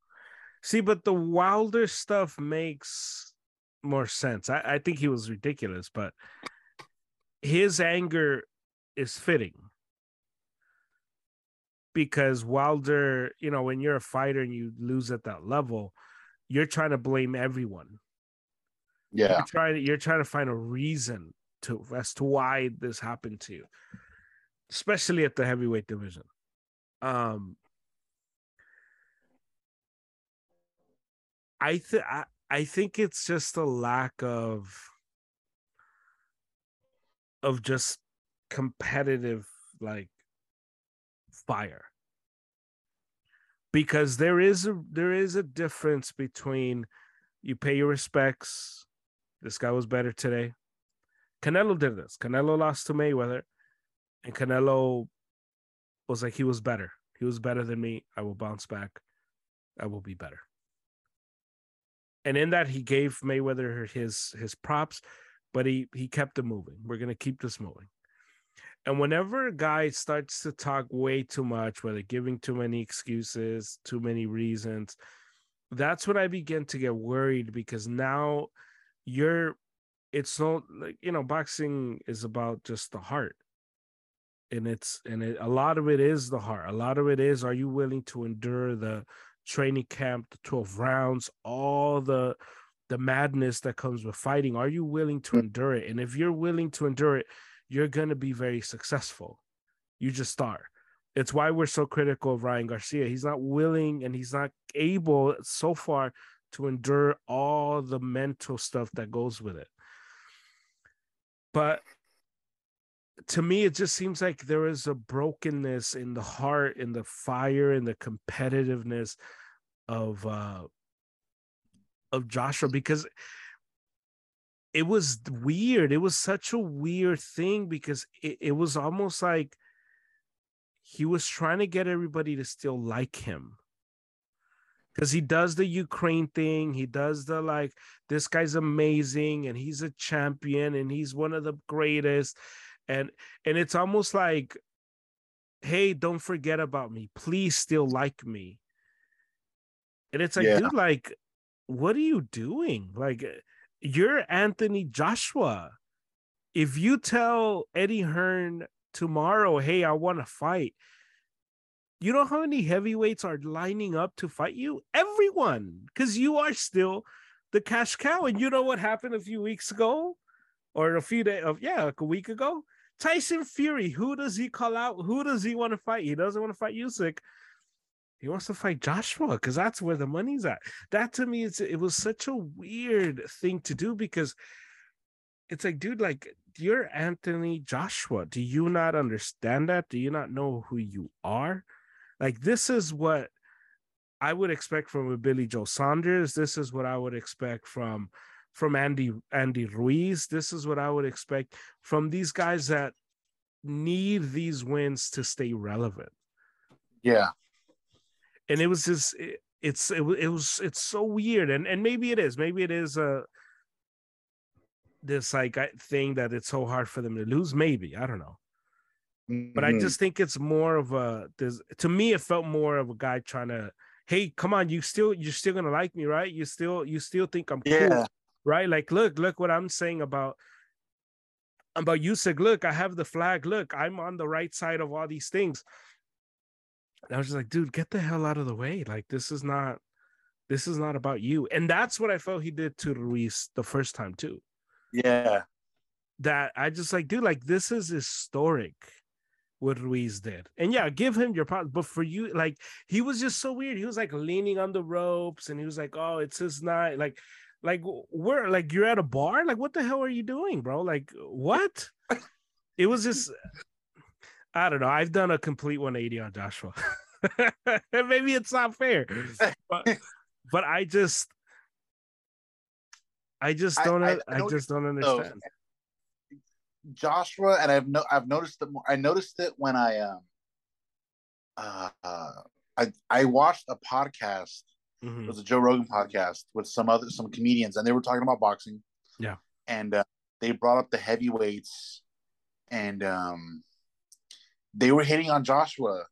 See, but the Wilder stuff makes more sense. I, I think he was ridiculous, but his anger is fitting because Wilder, you know, when you're a fighter and you lose at that level, you're trying to blame everyone. Yeah, You're trying to you're trying to find a reason to as to why this happened to you, especially at the heavyweight division. Um, I think I, think it's just a lack of of just competitive like fire because there is a there is a difference between you pay your respects this guy was better today. Canelo did this. Canelo lost to mayweather and canelo was like he was better. He was better than me. I will bounce back. I will be better. And in that he gave mayweather his his props but he he kept it moving. We're to keep this moving. And whenever a guy starts to talk way too much, whether giving too many excuses, too many reasons, that's when I begin to get worried because now you're, it's not like, you know, boxing is about just the heart. And it's, and it, a lot of it is the heart. A lot of it is, are you willing to endure the training camp, the 12 rounds, all the, the madness that comes with fighting? Are you willing to mm. endure it? And if you're willing to endure it, you're going to be very successful. You just are. It's why we're so critical of Ryan Garcia. He's not willing and he's not able so far to endure all the mental stuff that goes with it. But to me, it just seems like there is a brokenness in the heart, in the fire, in the competitiveness of uh of Joshua because it was weird. It was such a weird thing because it, it was almost like he was trying to get everybody to still like him. Because he does the Ukraine thing, he does the like, this guy's amazing and he's a champion and he's one of the greatest. And and it's almost like, hey, don't forget about me. Please still like me. And it's like, Yeah. dude, like, what are you doing? Like, you're Anthony Joshua. If you tell Eddie Hearn tomorrow, hey, I want to fight, you know how many heavyweights are lining up to fight you? Everyone, because you are still the cash cow. And you know what happened a few weeks ago, or a few days of yeah, like a week ago. Tyson Fury, who does he call out? Who does he want to fight? He doesn't want to fight Usyk. He wants to fight Joshua because that's where the money's at. That to me, it's it was such a weird thing to do because it's like, dude, like you're Anthony Joshua. Do you not understand that? Do you not know who you are? Like this is what I would expect from a Billy Joe Saunders. This is what I would expect from from Andy Andy Ruiz. This is what I would expect from these guys that need these wins to stay relevant. Yeah, and it was just it, it's it, it was it's so weird. And and maybe it is. Maybe it is a this like thing that it's so hard for them to lose. Maybe. I don't know but i Mhm. just think it's more of a there's to me it felt more of a guy trying to hey come on you still you're still gonna like me right you still you still think i'm cool right like look look what i'm saying about about you said look i have the flag look i'm on the right side of all these things and i was just like dude get the hell out of the way like this is not this is not about you. And that's what I felt he did to Ruiz the first time too. Yeah. That I just like, dude, like this is historic what Ruiz did. And yeah, give him your props. But for you, like he was just so weird. He was like leaning on the ropes and he was like, oh, it's his night. Like, like we're like you're at a bar? Like, what the hell are you doing, bro? Like, what? it was just I don't know. I've done a complete 180 on Joshua. Maybe it's not fair. But but I just I just don't I, I, I just don't understand. Joshua and I've no I've noticed it more. I noticed it when I um uh, uh I I watched a podcast. Mm-hmm. It was a Joe Rogan podcast with some other some comedians, and they were talking about boxing. Yeah, and uh, they brought up the heavyweights, and um, they were hitting on Joshua.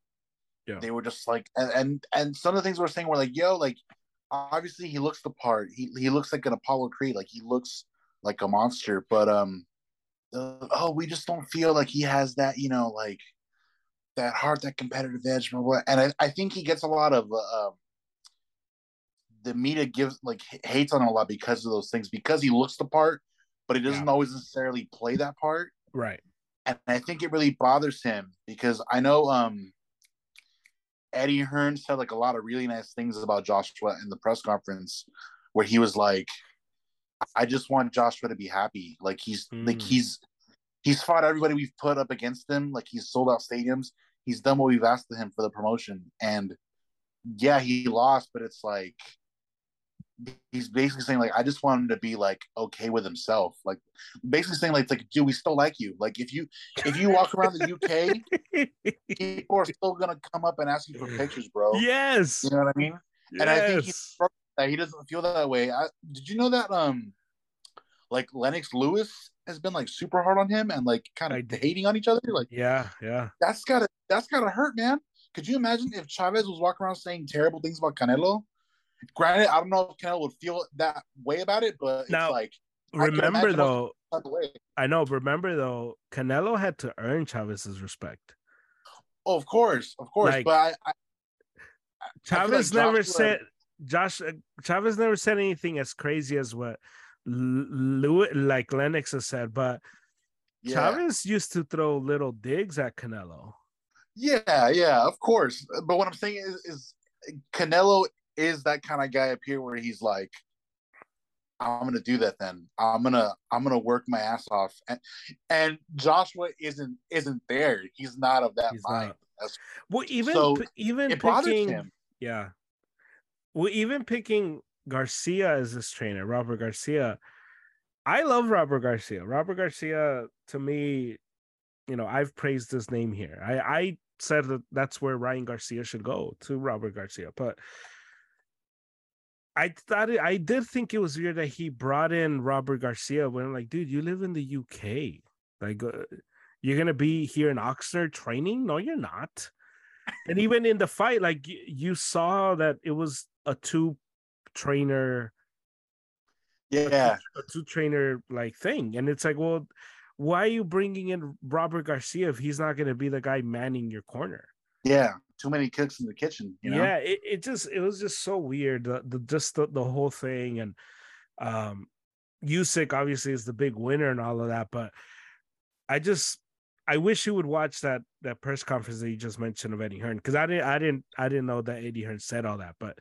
Yeah, they were just like, and and, and some of the things we are saying were like, yo, like obviously he looks the part. He he looks like an Apollo Creed, like he looks like a monster, but um uh, oh, we just don't feel like he has that, you know, like that heart, that competitive edge, and I, I think he gets a lot of uh, um, the media gives like hates on him a lot because of those things because he looks the part, but he doesn't yeah. always necessarily play that part. Right. And I think it really bothers him because I know um Eddie Hearn said like a lot of really nice things about Joshua in the press conference where he was like I just want Joshua to be happy. Like he's mm. like he's he's fought everybody we've put up against him. Like he's sold out stadiums. He's done what we've asked of him for the promotion. And yeah, he lost, but it's like he's basically saying like I just want him to be like okay with himself. Like basically saying like it's like dude, we still like you. Like if you if you walk around the UK, people are still gonna come up and ask you for pictures, bro. Yes. You know what I mean? Yes. And I think he's that he doesn't feel that way. I, did you know that um like Lennox Lewis has been like super hard on him and like kind of hating on each other? Like yeah, yeah. That's gotta that's gotta hurt, man. Could you imagine if Chavez was walking around saying terrible things about Canelo? Granted, I don't know if Canelo would feel that way about it, but now, it's like remember though I know, but remember though, Canelo had to earn Chavez's respect. Oh, of course, of course. Like, but I, I Chavez like never said Josh uh, Chavez never said anything as crazy as what Lewis, like Lennox has said, but yeah. Chavez used to throw little digs at Canelo. Yeah, yeah, of course. But what I'm saying is, is Canelo is that kind of guy up here where he's like, I'm gonna do that. Then I'm gonna I'm gonna work my ass off, and and Joshua isn't isn't there. He's not of that he's mind. well, even so even picking, yeah, well, even picking Garcia as this trainer, Robert Garcia, I love Robert Garcia. Robert Garcia, to me, you know, I've praised his name here. I, I said that that's where Ryan Garcia should go to Robert Garcia, but I thought it, I did think it was weird that he brought in Robert Garcia when I'm like, dude, you live in the UK, like. Uh, you're gonna be here in Oxnard training? No, you're not. and even in the fight, like you saw that it was a two trainer yeah. a two trainer like thing. And it's like well why are you bringing in robert garcia if he's not going to be the guy manning your corner? Yeah too many cooks in the kitchen you know? yeah it, it just it was just so weird the, the just the, the whole thing. And um Usyk obviously is the big winner and all of that but i just I wish you would watch that that press conference that you just mentioned of Eddie Hearn because I didn't I didn't I didn't know that Eddie Hearn said all that, but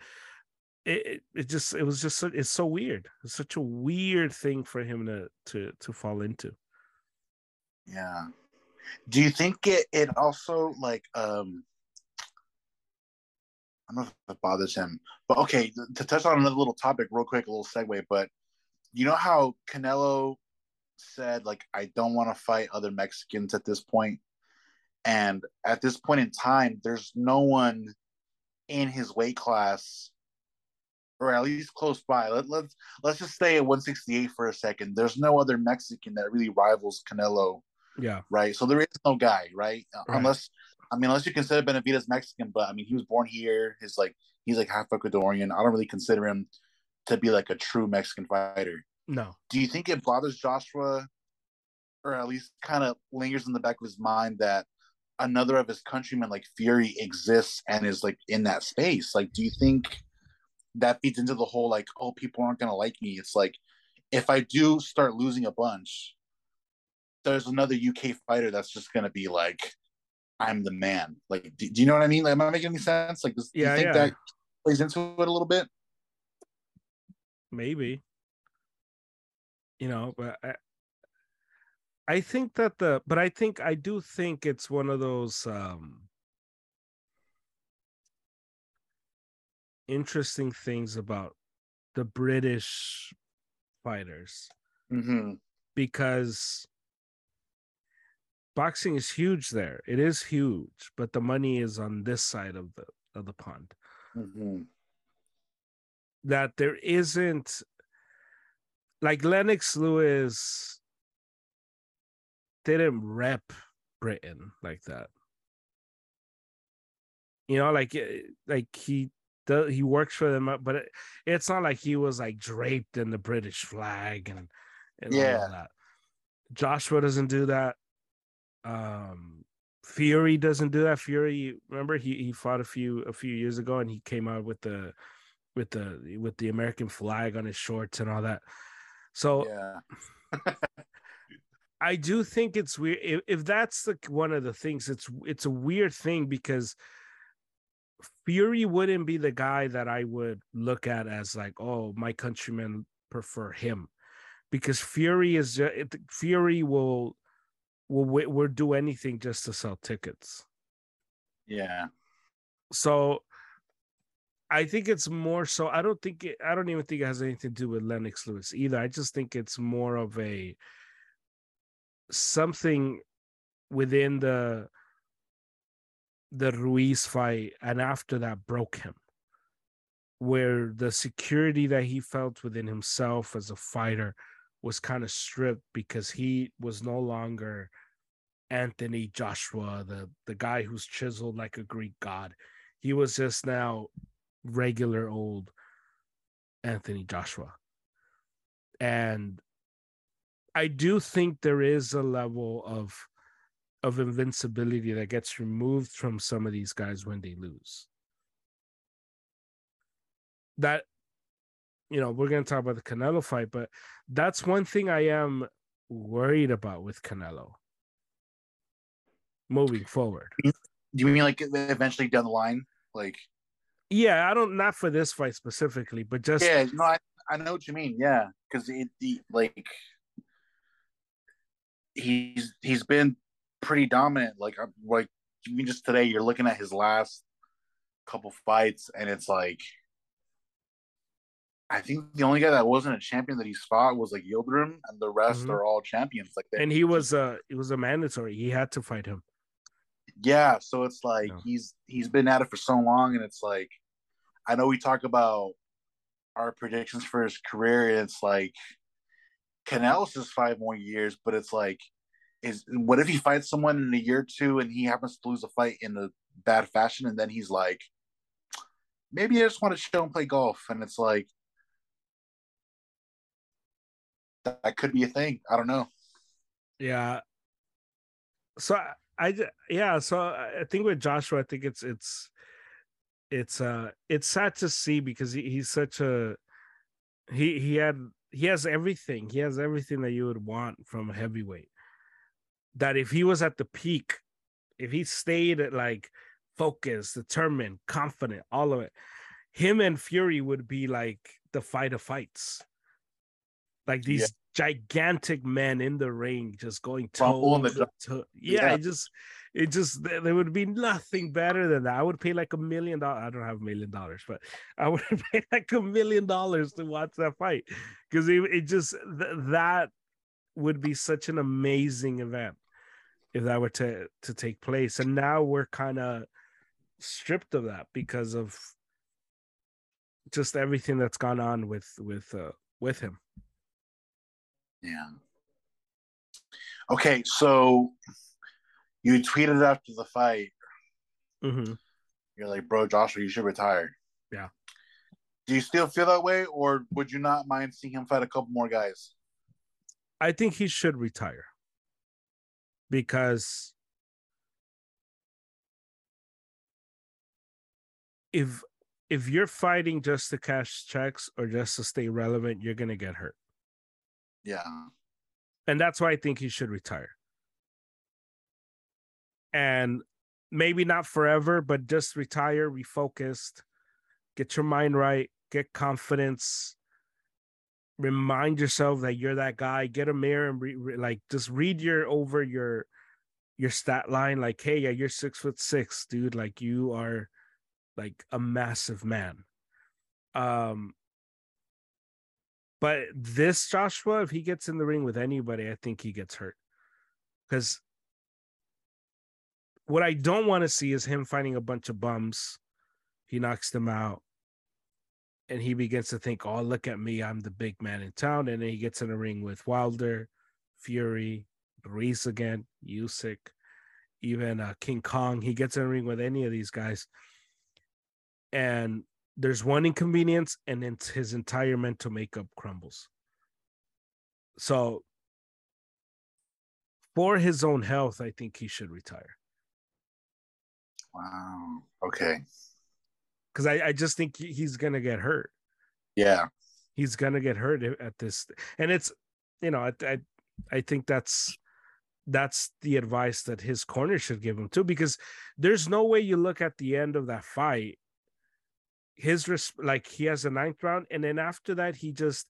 it, it just it was just so, it's so weird. It's such a weird thing for him to to to fall into. Yeah. Do you think it it also like um I don't know if it bothers him, but okay, to touch on another little topic real quick, a little segue, but you know how Canelo said like I don't want to fight other Mexicans at this point, and at this point in time, there's no one in his weight class or at least close by. Let, let's let's just stay at 168 for a second. There's no other Mexican that really rivals Canelo. Yeah. Right. So there is no guy, right? Uh, right. Unless I mean, unless you consider Benavidez Mexican, but I mean, he was born here. He's like he's like half Ecuadorian. I don't really consider him to be like a true Mexican fighter. No. Do you think it bothers Joshua, or at least kind of lingers in the back of his mind that another of his countrymen like Fury exists and is like in that space? Like, do you think? That feeds into the whole like, oh, people aren't gonna like me. It's like if I do start losing a bunch, there's another UK fighter that's just gonna be like, I'm the man. Like, do, do you know what I mean? Like, am I making any sense? Like, does, Yeah, do you think yeah. that plays into it a little bit? maybe you know but I, I think that the but i think i do think it's one of those um interesting things about the british fighters Mm-hmm. because boxing is huge there it is huge but the money is on this side of the of the pond Mm-hmm. that there isn't like Lennox Lewis didn't rep Britain like that. You know, like eh, like he he works for them, but it, it's not like he was like draped in the British flag and, and all Yeah. Joshua doesn't do that. Um Fury doesn't do that. Fury, remember he he fought a few a few years ago and he came out with the with the with the American flag on his shorts and all that. So Yeah. I do think it's weird if, if that's the one of the things. It's it's a weird thing because Fury wouldn't be the guy that I would look at as like, oh, my countrymen prefer him, because Fury is ju- eh, it, Fury will will will do anything just to sell tickets. Yeah. So I think it's more so. I don't think it, I don't even think it has anything to do with Lennox Lewis either. I just think it's more of a something within the the Ruiz fight, and after that broke him, where the security that he felt within himself as a fighter was kind of stripped because he was no longer Anthony Joshua, the the guy who's chiseled like a Greek god. He was just now regular old Anthony Joshua. And I do think there is a level of of invincibility that gets removed from some of these guys when they lose. That you know, we're going to talk about the Canelo fight, but that's one thing I am worried about with Canelo moving forward. Do you mean like eventually down the line? Like, Yeah, I don't not for this fight specifically, but just yeah, no, I, I know what you mean. Yeah, because it, he, like he's he's been pretty dominant. Like, like even just today, you're looking at his last couple fights, and it's like, I think the only guy that wasn't a champion that he's fought was like Yildirim, and the rest Mhm. are all champions. Like, and he was uh it was a mandatory. He had to fight him. yeah so it's like Yeah. he's he's been at it for so long and it's like i know we talk about our predictions for his career and it's like Canelo's is five more years but it's like is what if he fights someone in a year or two and he happens to lose a fight in a bad fashion and then he's like maybe i just want to show him play golf and it's like that, that could be a thing i don't know Yeah. So I, I yeah, so I think with Joshua, I think it's it's it's uh it's sad to see because he, he's such a he he had he has everything. He has everything that you would want from a heavyweight. That if he was at the peak, if he stayed at like focused, determined, confident, all of it, him and Fury would be like the fight of fights. Like these gigantic men in the ring just going toe the to toe. Yeah, Yeah. it just it just there there would be nothing better than that. I would pay like a million dollars. I don't have a million dollars, but I would pay like a million dollars to watch that fight because it, it just th- that would be such an amazing event if that were to to take place. And now we're kind of stripped of that because of just everything that's gone on with with uh, with him. Yeah. Okay, so you tweeted after the fight, mm-hmm. you're like, bro, Joshua, you should retire. Yeah. Do you still feel that way, or would you not mind seeing him fight a couple more guys? I think he should retire because if if you're fighting just to cash checks or just to stay relevant, you're gonna get hurt. Yeah. And that's why I think he should retire. And maybe not forever, but just retire, refocused, get your mind right, get confidence, remind yourself that you're that guy. Get a mirror and re- re- like just read your over your your stat line. Like, hey, yeah, you're six foot six, dude. Like you are like a massive man. Um, but this Joshua, if he gets in the ring with anybody, I think he gets hurt. Because what I don't want to see is him finding a bunch of bums. He knocks them out. And he begins to think, oh, look at me. I'm the big man in town. And then he gets in a ring with Wilder, Fury, Ruiz again, Usyk, even uh, King Kong. He gets in a ring with any of these guys. And there's one inconvenience, and then his entire mental makeup crumbles. So, for his own health, I think he should retire. Wow. Okay. Because I, I just think he's gonna get hurt. Yeah. He's gonna get hurt at this, and it's you know I I, I think that's that's the advice that his corner should give him too because there's no way you look at the end of that fight his res- like he has a ninth round and then after that he just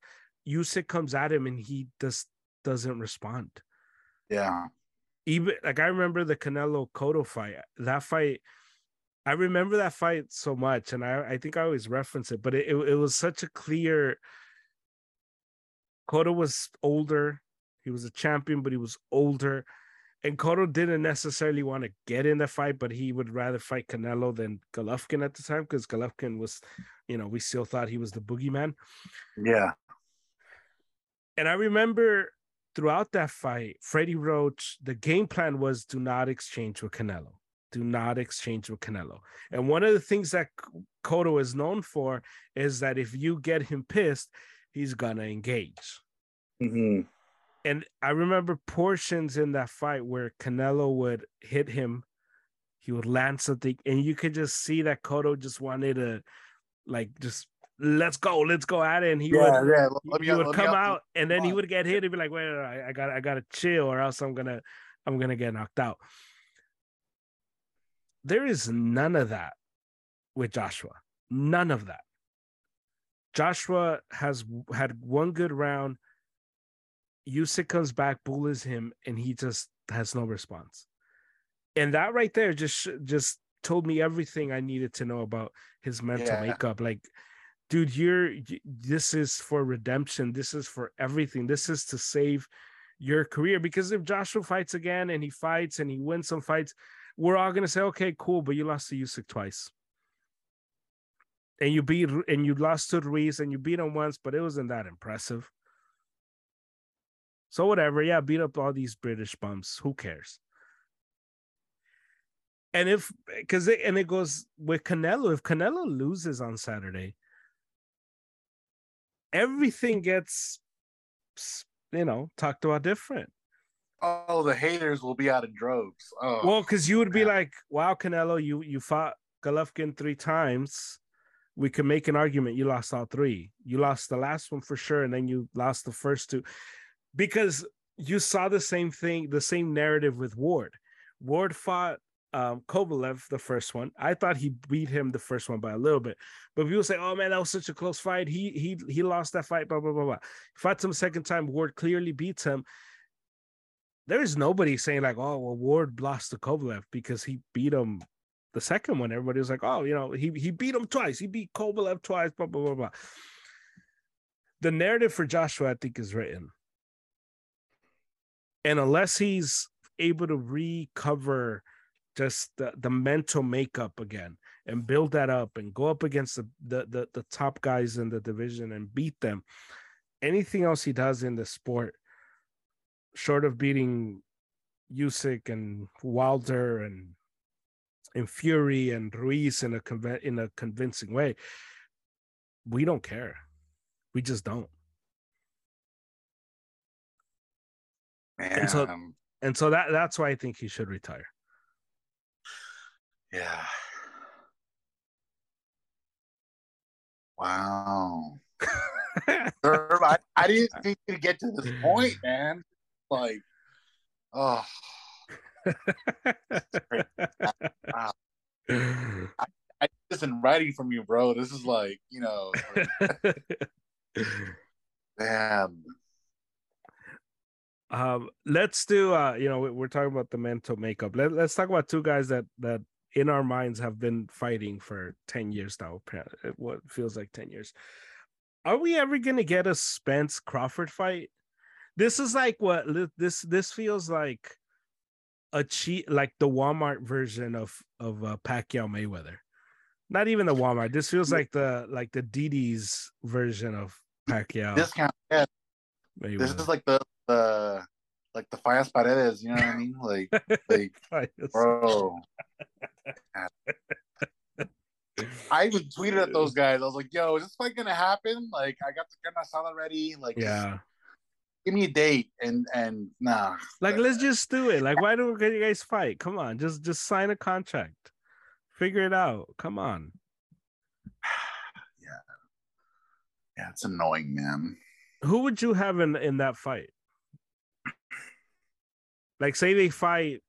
Usyk comes at him and he just doesn't respond yeah even like I remember the Canelo Cotto fight. That fight, I remember that fight so much, and I I think I always reference it, but it it, it was such a clear. Cotto was older. He was a champion, but he was older. And Cotto didn't necessarily want to get in the fight, but he would rather fight Canelo than Golovkin at the time because Golovkin was, you know, we still thought he was the boogeyman. Yeah. And I remember throughout that fight, Freddie Roach, the game plan was do not exchange with Canelo. Do not exchange with Canelo. And one of the things that Cotto is known for is that if you get him pissed, he's gonna engage. Mm-hmm. And I remember portions in that fight where Canelo would hit him, he would land something, and you could just see that Cotto just wanted to like just let's go, let's go at it. And he yeah, would, yeah. Let he would come out, and then he would get hit and be like, wait, I, I got, I got to chill, or else I'm gonna, I'm gonna get knocked out. There is none of that with Joshua. None of that. Joshua has had one good round. Usyk comes back, bullies him, and he just has no response. And that right there just just told me everything I needed to know about his mental yeah. makeup. Like dude you're this is for redemption this is for everything this is to save your career because if joshua fights again and he fights and he wins some fights we're all going to say okay cool but you lost to Usyk twice. And you beat and you lost to Ruiz and you beat him once but it wasn't that impressive. So whatever yeah beat up all these british bums. Who cares? And if because it and it goes with Canelo, if Canelo loses on Saturday, everything gets you know talked about different oh the haters will be out of droves oh, well because you would be like wow canelo you you fought golovkin three times we could make an argument you lost all three you lost the last one for sure and then you lost the first two because you saw the same thing the same narrative with ward ward fought um, Kovalev, the first one. I thought he beat him the first one by a little bit, but people say, "Oh man, that was such a close fight. He he he lost that fight." Blah blah blah blah. Fought him second time. Ward clearly beats him. There is nobody saying like, "Oh, well, Ward lost to Kovalev because he beat him the second one." Everybody was like, "Oh, you know, he he beat him twice. He beat Kovalev twice." Blah blah blah blah. The narrative for Joshua, I think, is written, and unless he's able to recover just the, the mental makeup again and build that up and go up against the, the, the the top guys in the division and beat them. Anything else he does in the sport, short of beating Usyk and Wilder and and Fury and Ruiz in a conv- in a convincing way, we don't care. We just don't. Man. And so um, and so that that's why I think he should retire. Yeah. Wow. I, I didn't think to get to this point, man. Like, oh. wow. I, I this in writing from you, bro. This is like, you know, man. Um, let's do uh, you know, we're talking about the mental makeup. Let, let's talk about two guys that that in our minds have been fighting for 10 years now. What feels like 10 years. Are we ever gonna get a Spence Crawford fight? This is like what this this feels like a cheat like the Walmart version of of uh, Pacquiao Mayweather. Not even the Walmart. This feels like the like the DD's version of Pacquiao. Discount. Yeah. Mayweather. This is like the the like the Fias Paredes. You know what I mean? Like like bro. I even tweeted at those guys. I was like, "Yo, is this fight gonna happen? Like, I got the carne asada ready. Like, yeah, give me a date." And and nah, like, let's just do it. Like, why don't you guys fight? Come on, just just sign a contract, figure it out. Come on. yeah, yeah, it's annoying, man. Who would you have in in that fight? Like, say they fight.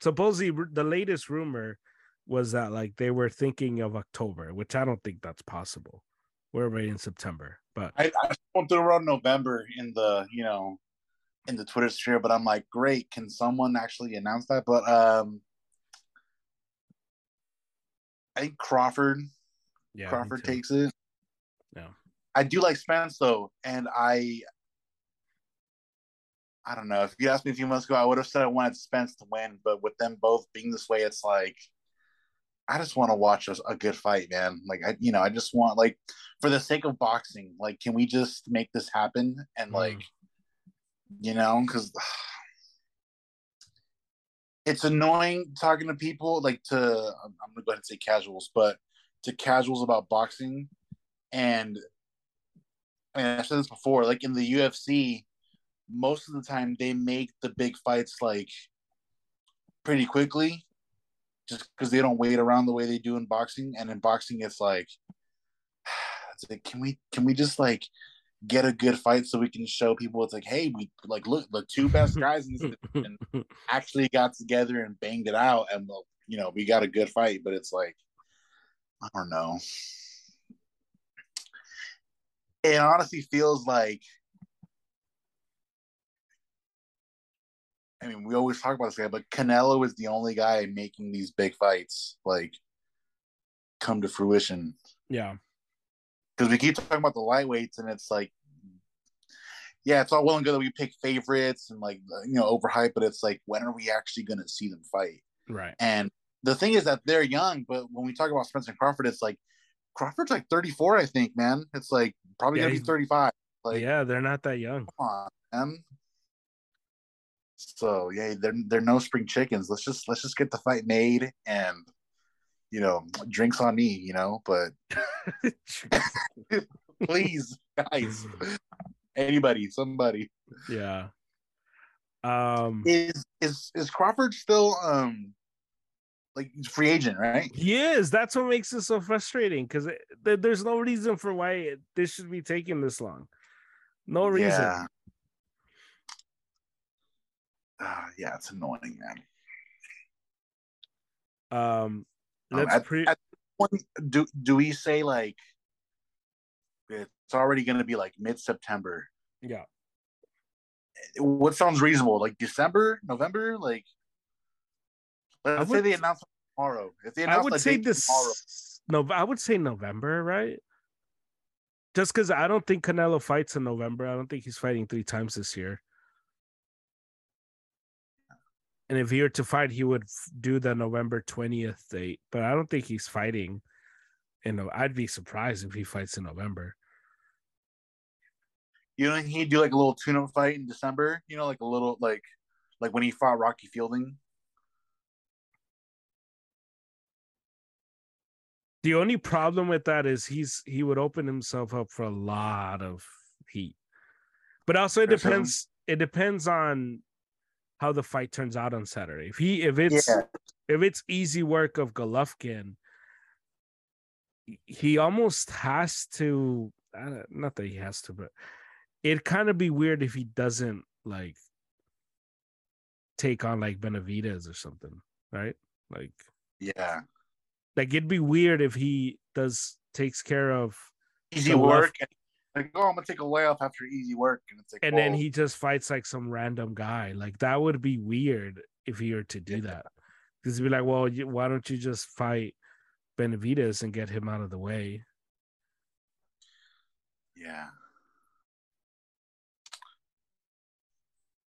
Supposedly, the latest rumor was that like they were thinking of October, which I don't think that's possible. We're already in September, but I, I went through around November in the you know in the Twitter sphere, but I'm like, great, can someone actually announce that? But um I think Crawford, yeah, Crawford takes it. Yeah, I do like Spence though, and I I don't know. If you asked me a few months ago, I would have said I wanted Spence to win, but with them both being this way, it's like I just want to watch a, a, good fight, man. Like I, you know, I just want like for the sake of boxing, like can we just make this happen? And mm. like, you know, because it's annoying talking to people like to I'm gonna go ahead and say casuals, but to casuals about boxing, and I mean I've said this before, like in the UFC, most of the time they make the big fights like pretty quickly just because they don't wait around the way they do in boxing. And in boxing, it's like, it's like, can we can we just like get a good fight so we can show people it's like, hey, we like look the two best guys in this actually got together and banged it out, and we you know we got a good fight. But it's like, I don't know. It honestly feels like I mean, we always talk about this guy, but Canelo is the only guy making these big fights like come to fruition. Yeah. Because we keep talking about the lightweights, and it's like, yeah, it's all well and good that we pick favorites and like uh, you know overhype, but it's like, when are we actually going to see them fight? Right. And the thing is that they're young, but when we talk about Spencer Crawford, it's like Crawford's like 34, I think, man. It's like probably yeah, gonna be 35. Like, yeah, they're not that young. Come on, man. So yeah, they're they're no spring chickens. Let's just let's just get the fight made and you know, drinks on me, you know, but please, guys. Anybody, somebody. Yeah. Um is is is Crawford still um like free agent, right? He is. That's what makes it so frustrating because there's no reason for why this should be taking this long. No reason. Yeah uh, yeah, it's annoying, man. Um, let's um, pre- at, do do we say like it's already going to be like mid September? Yeah. What sounds reasonable? Like December, November, like. Let's would, say they announce tomorrow. If they announce I would say this. Tomorrow, no, I would say November, right? Just because I don't think Canelo fights in November. I don't think he's fighting three times this year. And if he were to fight, he would do the November 20th date. But I don't think he's fighting. You know, I'd be surprised if he fights in November. You know, he'd do like a little tune-up fight in December. You know, like a little like like when he fought Rocky Fielding. The only problem with that is he's he would open himself up for a lot of heat. But also it depends it depends on how the fight turns out on Saturday. If he if it's yeah. if it's easy work of Golovkin, he almost has to. Not that he has to, but it'd kind of be weird if he doesn't like take on like Benavidez or something, right? Like, yeah, like it'd be weird if he does takes care of easy work. And, like, oh, I'm gonna take a layoff after easy work, and it's like, and then he just fights like some random guy. Like that would be weird if he were to do yeah. that. Because be like, well, why don't you just fight Benavidez and get him out of the way? Yeah.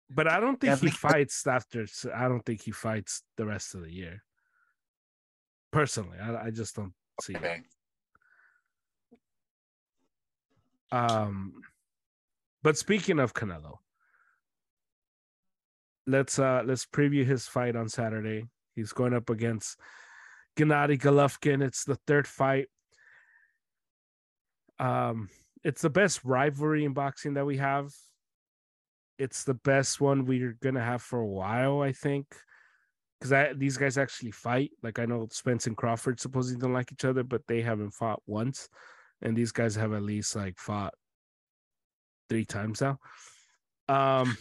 But I don't think he fights after. I don't think he fights the rest of the year. Personally, I, I just don't see okay. it. Um, but speaking of Canelo, let's uh let's preview his fight on Saturday. He's going up against Gennady Golovkin. It's the third fight. Um, it's the best rivalry in boxing that we have. It's the best one we're gonna have for a while, I think, because these guys actually fight. Like I know Spence and Crawford supposedly don't like each other, but they haven't fought once, and these guys have at least like fought three times now. Um,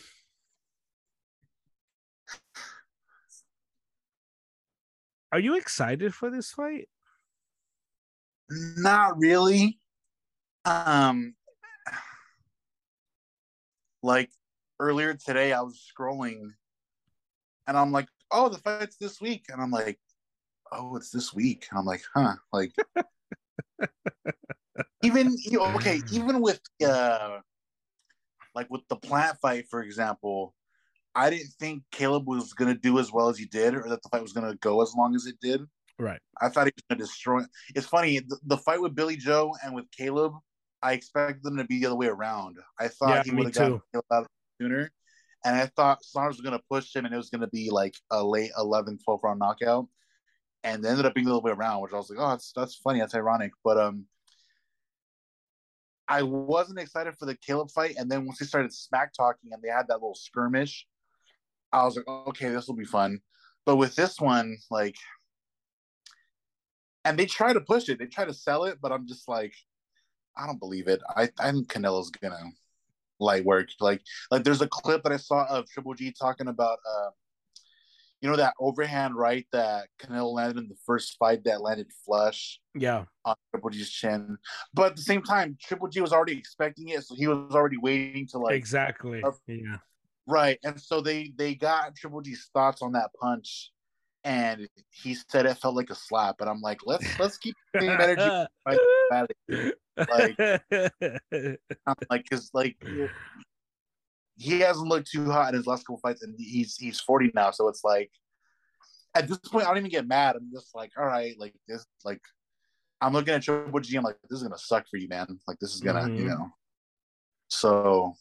Are you excited for this fight? Not really. Um like earlier today I was scrolling and I'm like, "Oh, the fight's this week." And I'm like, "Oh, it's this week." And I'm like, "Huh." Like even you know, okay, even with uh like with the plant fight for example, I didn't think Caleb was to do as well as he did, or that the fight was to go as long as it did. Right. I thought he was to destroy. It's funny the, the, fight with Billy Joe and with Caleb. I expected them to be the other way around. I thought yeah, he would have gotten Caleb out sooner, and I thought Saunders was to push him, and it was to be like a late 11, 12 round knockout, and it ended up being the other way around, which I was like, oh, that's that's funny, that's ironic, but um. I wasn't excited for the Caleb fight, and then once he started smack talking and they had that little skirmish, I was like, okay, this will be fun. But with this one, like, and they try to push it, they try to sell it, but I'm just like, I don't believe it. I, I think Canelo's gonna light work. Like, like there's a clip that I saw of Triple G talking about, uh, you know, that overhand right that Canelo landed in the first fight that landed flush. Yeah. On Triple G's chin. But at the same time, Triple G was already expecting it, so he was already waiting to like exactly. Uh, yeah. Right. And so they they got Triple G's thoughts on that punch and he said it felt like a slap. And I'm like, let's let's keep the same energy. like I'm like because like he hasn't looked too hot in his last couple fights and he's he's 40 now. So it's like at this point I don't even get mad. I'm just like, all right, like this like I'm looking at Triple G, I'm like, this is gonna suck for you, man. Like this is gonna, mm-hmm. you know. So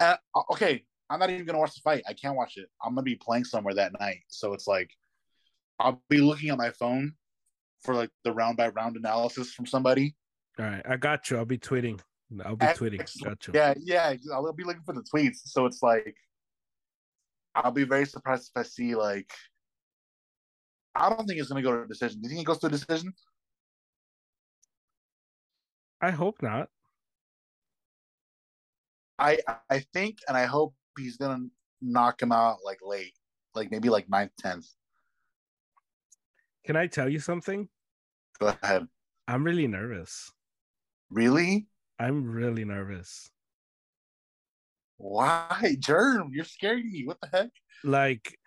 uh, okay, I'm not even gonna watch the fight. I can't watch it. I'm gonna be playing somewhere that night. So it's like I'll be looking at my phone for like the round by round analysis from somebody. All right, I got you. I'll be tweeting. I'll be tweeting. Got you. Yeah, yeah. I'll be looking for the tweets. So it's like I'll be very surprised if I see like I don't think it's gonna go to a decision. Do you think it goes to a decision? I hope not. I I think and I hope he's gonna knock him out like late, like maybe like ninth, tenth. Can I tell you something? Go ahead. I'm really nervous. Really? I'm really nervous. Why, Germ? You're scaring me. What the heck? Like,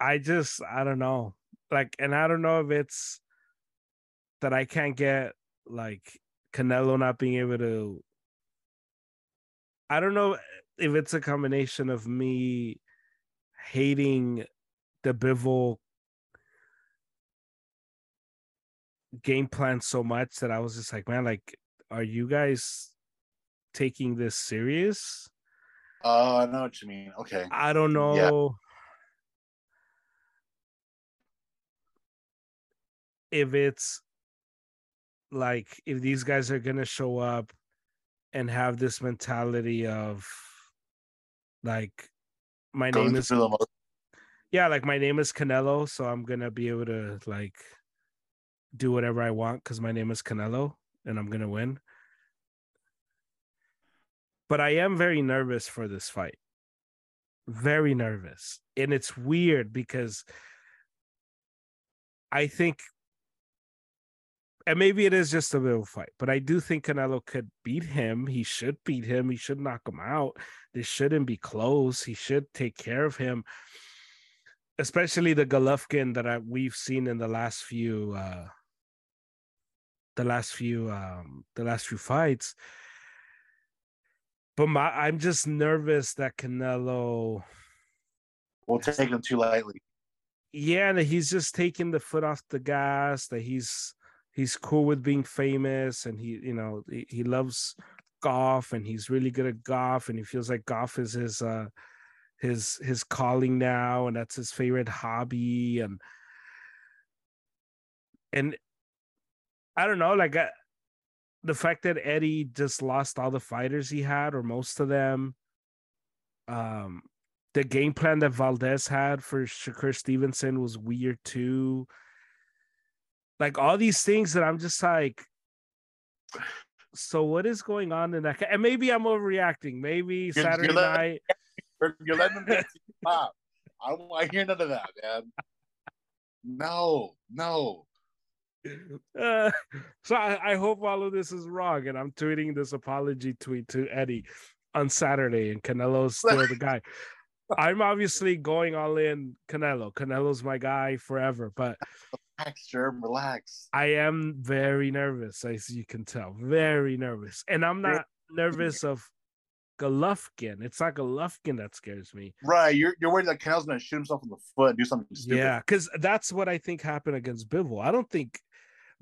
I just, I don't know. Like, and I don't know if it's that I can't get like Canelo not being able to. I don't know if it's a combination of me hating the Bivol game plan so much that I was just like, man, like, are you guys taking this serious? Oh, I know what you mean. Okay. I don't know. Yeah. If it's like if these guys are gonna show up and have this mentality of like my Going name is yeah, like my name is Canelo, so I'm gonna be able to like do whatever I want because my name is Canelo and I'm gonna win. But I am very nervous for this fight. Very nervous. And it's weird because I think and maybe it is just a little fight, but I do think Canelo could beat him. He should beat him. He should knock him out. This shouldn't be close. He should take care of him, especially the Golovkin that I, we've seen in the last few, uh, the last few, um, the last few fights. But my, I'm just nervous that Canelo will take him too lightly. Yeah, that he's just taking the foot off the gas. That he's he's cool with being famous and he you know he, he loves golf and he's really good at golf and he feels like golf is his uh his his calling now and that's his favorite hobby and and i don't know like uh, the fact that eddie just lost all the fighters he had or most of them um the game plan that valdez had for shakur stevenson was weird too like all these things that I'm just like, so what is going on in that? And maybe I'm overreacting. Maybe you're, Saturday you're letting, night. You're, you're letting them pop. I don't want to hear none of that, man. No, no. Uh, so I, I, hope all of this is wrong, and I'm tweeting this apology tweet to Eddie on Saturday, and Canelo's still the guy. I'm obviously going all in Canelo. Canelo's my guy forever, but relax, Germ, relax. I am very nervous, as you can tell, very nervous, and I'm not nervous of Golovkin. It's not Golovkin that scares me. Right, you're you're worried that Canelo's gonna shoot himself in the foot and do something stupid. Yeah, because that's what I think happened against Bivol. I don't think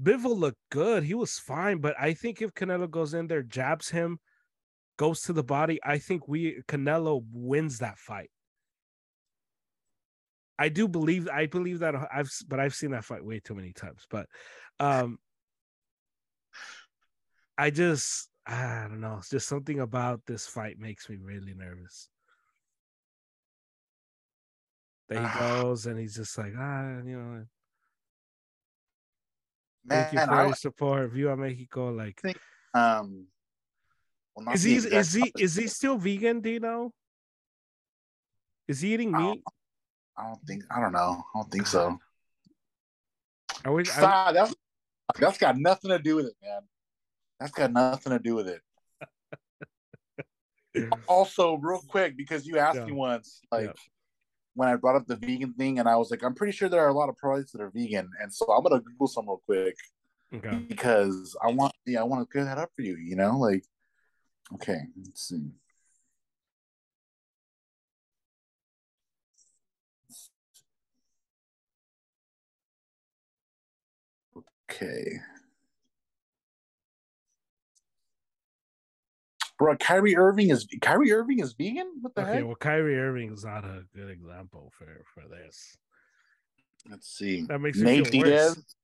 Bivol looked good. He was fine, but I think if Canelo goes in there, jabs him, goes to the body, I think we Canelo wins that fight. I do believe I believe that I've but I've seen that fight way too many times. But um I just I don't know. It's just something about this fight makes me really nervous. That he goes and he's just like, ah, you know. Thank Man, you for I, your support. Viva Mexico. Like think, um well, is he is he is he still vegan, do you know? Is he eating meat? I don't think. I don't know. I don't think so. I wish. I, that's that's got nothing to do with it, man. That's got nothing to do with it. also, real quick, because you asked yeah. me once, like yeah. When I brought up the vegan thing, and I was like, I'm pretty sure there are a lot of products that are vegan, and so I'm gonna Google some real quick okay. because I want, yeah, I want to clear that up for you. You know, like, okay, let's see. Okay. Bro, Kyrie Irving is Kyrie Irving is vegan. What the okay, heck? well, Kyrie Irving is not a good example for for this. Let's see. That makes Nate Diaz, worse.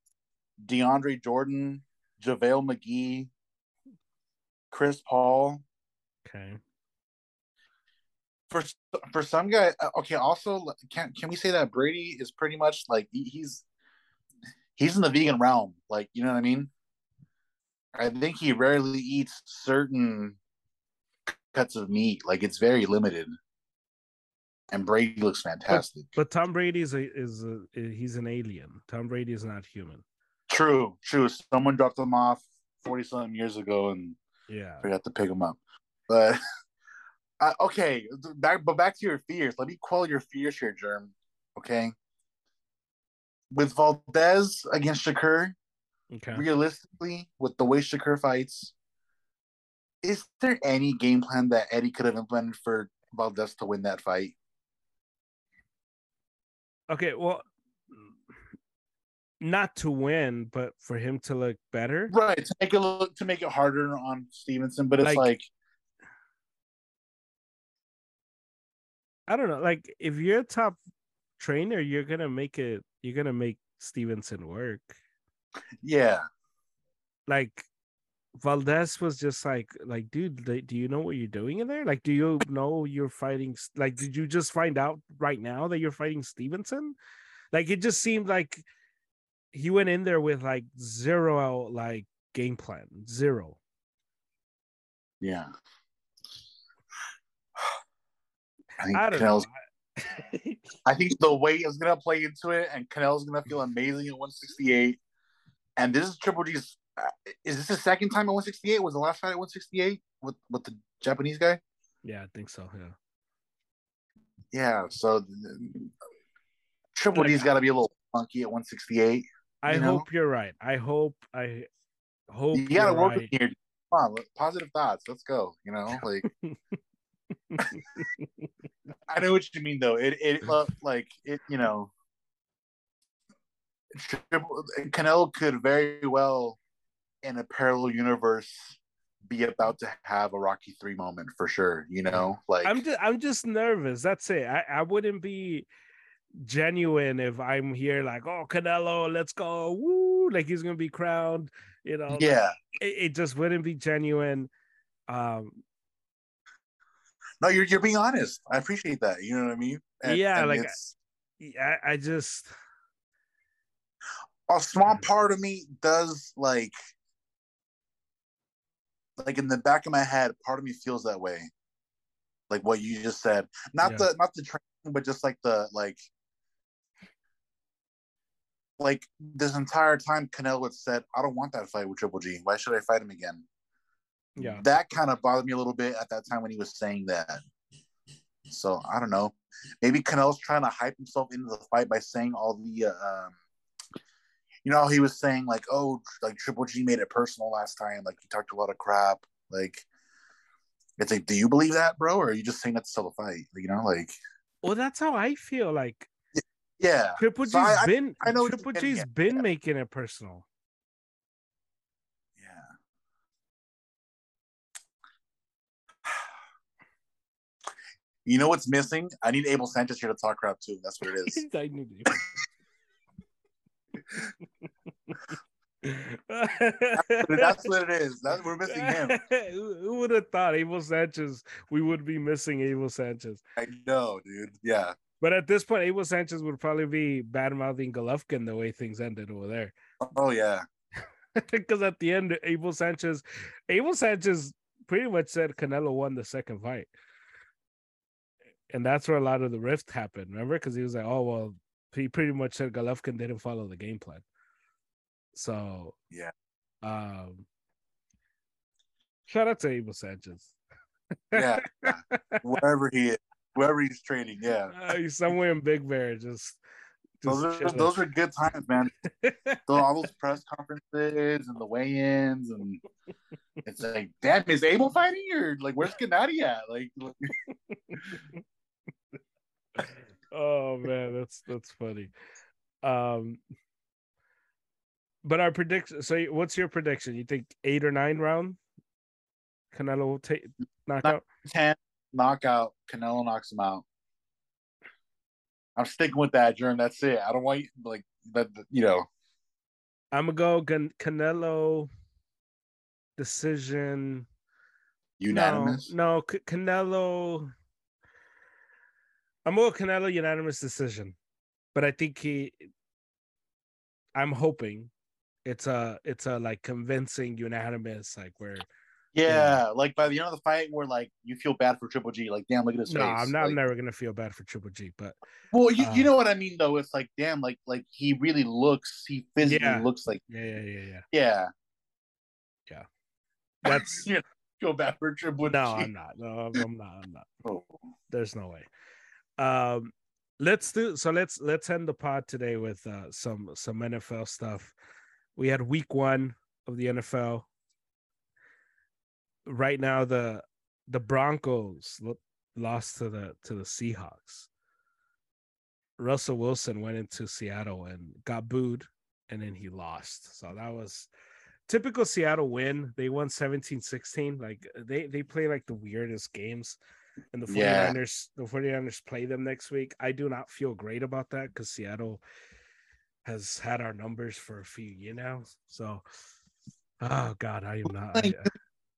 DeAndre Jordan, JaVale McGee, Chris Paul. Okay. For for some guy, uh, okay. Also, can can we say that Brady is pretty much like he's he's in the vegan realm. Like, you know what I mean? I think he rarely eats certain cuts of meat. Like it's very limited. And Brady looks fantastic. But, but Tom Brady is a is a he's an alien. Tom Brady is not human. True, true. Someone dropped him off forty something years ago, and yeah, forgot to pick him up. But uh, okay, back but back to your fears. Let me quell your fears here, Germ. Okay, with Valdez against Shakur, okay. realistically, with the way Shakur fights, is there any game plan that Eddie could have implemented for Valdez to win that fight? Okay, well, not to win, but for him to look better, right? To make it look to make it harder on Stevenson, but it's like, like I don't know. Like if you're a top trainer, you're gonna make it you're gonna make Stevenson work. Yeah. Like Valdez was just like, like, dude, do you know what you're doing in there? Like, do you know you're fighting? Like, did you just find out right now that you're fighting Stevenson? Like, it just seemed like he went in there with like zero like game plan, zero. Yeah. I, think I. I think the weight is gonna play into it, and Canelo's gonna feel amazing at 168. And this is Triple G's. Uh, is this the second time at 168? Was the last fight at 168 with with the Japanese guy? Yeah, I think so. Yeah. Yeah. So Triple G's got to be a little funky at 168. I you know? hope you're right. I hope I hope you gotta work right. here. Come on, positive thoughts. Let's go. You know, like I know what you mean though. It it like it, you know. Canelo could very well, in a parallel universe, be about to have a Rocky three moment for sure. You know, like I'm just I'm just nervous. That's it. I I wouldn't be genuine if I'm here like, oh Canelo, let's go, woo, like he's gonna be crowned, you know. Yeah. It, it, just wouldn't be genuine. Um No, you're you're being honest. I appreciate that. You know what I mean? And, yeah, and like I, I just a small part of me does like like in the back of my head, part of me feels that way. Like what you just said. Not yeah. the not the training, but just like the like like this entire time, Canelo said, "I don't want that fight with Triple G. Why should I fight him again?" Yeah, that kind of bothered me a little bit at that time when he was saying that. So I don't know. Maybe Canelo's trying to hype himself into the fight by saying all the, uh, um, you know, he was saying like, "Oh, like Triple G made it personal last time. Like he talked a lot of crap. Like, it's like, do you believe that, bro, or are you just saying that to sell the fight? You know, like." Well, that's how I feel. Like yeah. Triple G's so I, been I, I know Triple G's been yeah. making it personal. Yeah. You know what's missing? I need Abel Sanchez here to talk crap too. That's what it is. I need that's what it is. That's we're missing him. Who would have thought Abel Sanchez? We would be missing Abel Sanchez. I know, dude. Yeah. But at this point, Abel Sanchez would probably be bad mouthing Golovkin the way things ended over there. Oh, oh yeah. Because at the end, Abel Sanchez, Abel Sanchez pretty much said Canelo won the second fight. And that's where a lot of the rift happened. Remember? Because he was like, oh well, he pretty much said Golovkin didn't follow the game plan. So yeah. Um shout out to Abel Sanchez. yeah. Wherever he is wherever he's training. Yeah, uh, he's somewhere in Big Bear. Just, just those are those are good times, man. all those press conferences and the weigh-ins, and it's like, damn, is Abel fighting or like where's Gennady at? Like, oh man, that's that's funny. Um, but our prediction. So, what's your prediction? You think eight or nine round? Canelo will take knockout. Ten knockout. Canelo knocks him out. I'm sticking with that, Germ. That's it. I don't want you, like that. You know, I'm gonna go Can- Canelo decision. Unanimous. No, no C- Canelo. I'm going Canelo unanimous decision, but I think he. I'm hoping it's a it's a like convincing unanimous like where yeah, like by the end of the fight, where like you feel bad for Triple G, like damn, look at his no, face. I'm not. Like, I'm never gonna feel bad for Triple G, but well, you, uh, you know what I mean though. It's like damn, like like he really looks. He physically yeah. looks like yeah, yeah, yeah, yeah, yeah. Yeah, that's yeah. Go bad for Triple G. no, G. I'm not. No, I'm not. I'm not. Oh. There's no way. Um, let's do so. Let's let's end the pod today with uh some some NFL stuff. We had week one of the NFL right now the the Broncos lost to the to the Seahawks. Russell Wilson went into Seattle and got booed and then he lost. So that was typical Seattle win. They won 17-16. Like they they play like the weirdest games. And the 49ers yeah. the 49ers play them next week. I do not feel great about that because Seattle has had our numbers for a few years now. So Oh God, I am not. I-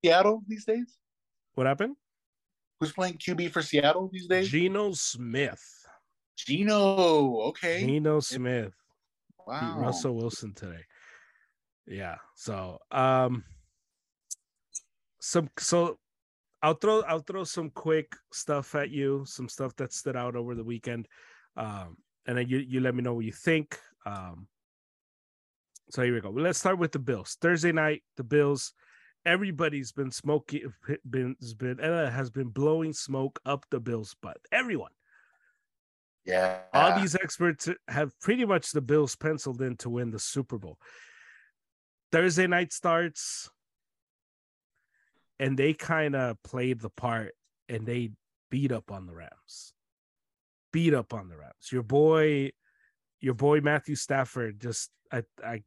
Seattle these days? what happened? Who's playing QB for Seattle these days? Geno Smith. Geno. Okay. Geno Smith beat wow. Russell Wilson today. Yeah. So um some so I'll throw I'll throw some quick stuff at you, some stuff that stood out over the weekend. Um and then you you let me know what you think. Um so here we go. Let's start with the Bills. Thursday night, the Bills. Everybody's been smoking, been has been uh, has been blowing smoke up the Bills' butt. Everyone, Yeah. all these experts have pretty much the Bills penciled in to win the Super Bowl. Thursday night starts, and they kind of played the part, and they beat up on the Rams. Beat up on the Rams. Your boy, your boy Matthew Stafford just I I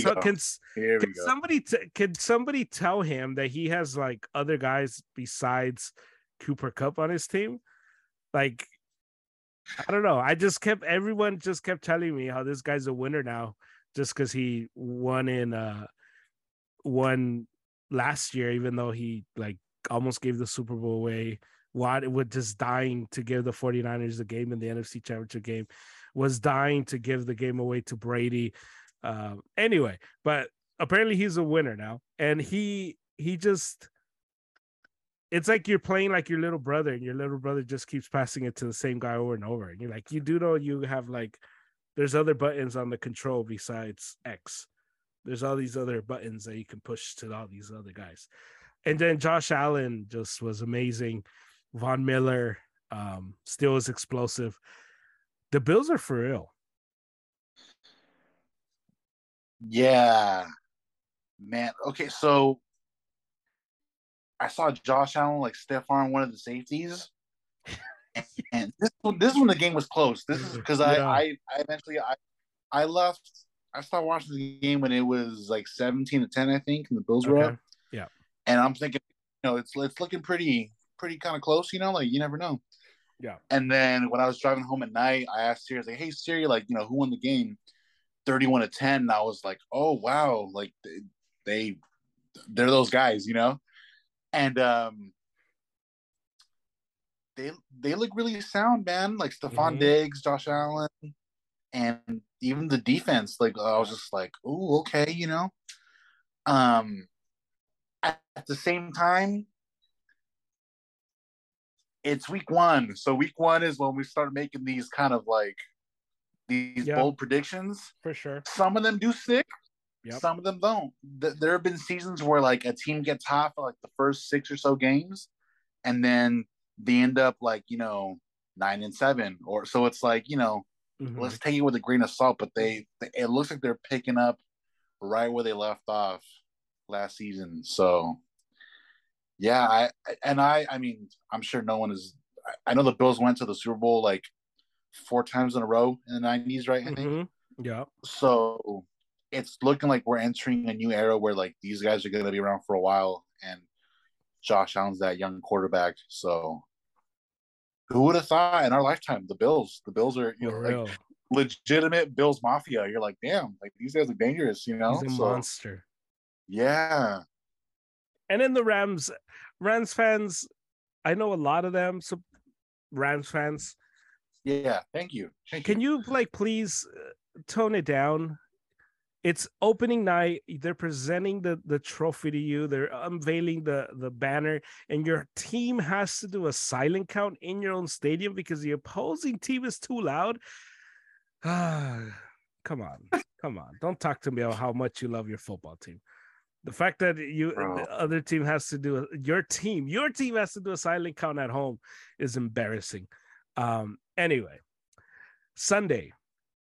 so can can somebody t- can somebody tell him that he has like other guys besides Cooper Kupp on his team? Like, I don't know. I just kept everyone just kept telling me how this guy's a winner now, just because he won in uh won last year, even though he like almost gave the Super Bowl away. Watt was just dying to give the 49ers the game in the NFC Championship game, was dying to give the game away to Brady. Um, anyway, but apparently he's a winner now, and he he just it's like you're playing like your little brother, and your little brother just keeps passing it to the same guy over and over. And you're like, you do know you have like there's other buttons on the control besides X. There's all these other buttons that you can push to all these other guys. And then Josh Allen just was amazing. Von Miller um, still is explosive. The Bills are for real. Yeah. Man. Okay, so I saw Josh Allen like stiff arm one of the safeties. And, this one, this one the game was close. This is because I, I I eventually I I left I started watching the game when it was like 17 to 10, I think, and the Bills were up. Yeah. And I'm thinking, you know, it's it's looking pretty pretty kind of close, you know, like you never know. Yeah. And then when I was driving home at night, I asked Siri, I like, hey Siri, like, you know, who won the game? 31 to 10. And I was like, oh wow, like they, they they're those guys, you know? And um they they look really sound, man. Like Stefon Mhm. Diggs, Josh Allen, and even the defense. Like I was just like, oh, okay, you know. Um, at, at the same time, it's week one. So week one is when we start making these kind of like these Yeah. bold predictions. For sure. Some of them do stick. Yep. Some of them don't. Th- There have been seasons where like a team gets hot for like the first six or so games, and then they end up like you know nine and seven, or so it's like you know Mhm. let's take it with a grain of salt. But they, they it looks like they're picking up right where they left off last season. So yeah, I and I I mean I'm sure no one is. I- know the Bills went to the Super Bowl like four times in a row in the nineties, right? I think Mhm. Yeah. so it's looking like we're entering a new era where like these guys are going to be around for a while and josh allen's that young quarterback so who would have thought in our lifetime the bills the bills are you know For like legitimate bills mafia you're like damn like these guys are dangerous you know He's a so monster. yeah And then the Rams, Rams fans, I know a lot of them. So Rams fans, yeah thank you thank can you you like please uh, tone it down? It's opening night. They're presenting the the trophy to you. They're unveiling the the banner, and your team has to do a silent count in your own stadium because the opposing team is too loud. Ah, come on, come on! Don't talk to me about how much you love your football team. The fact that you Bro. the other team has to do your team, your team has to do a silent count at home is embarrassing. Um, anyway, Sunday,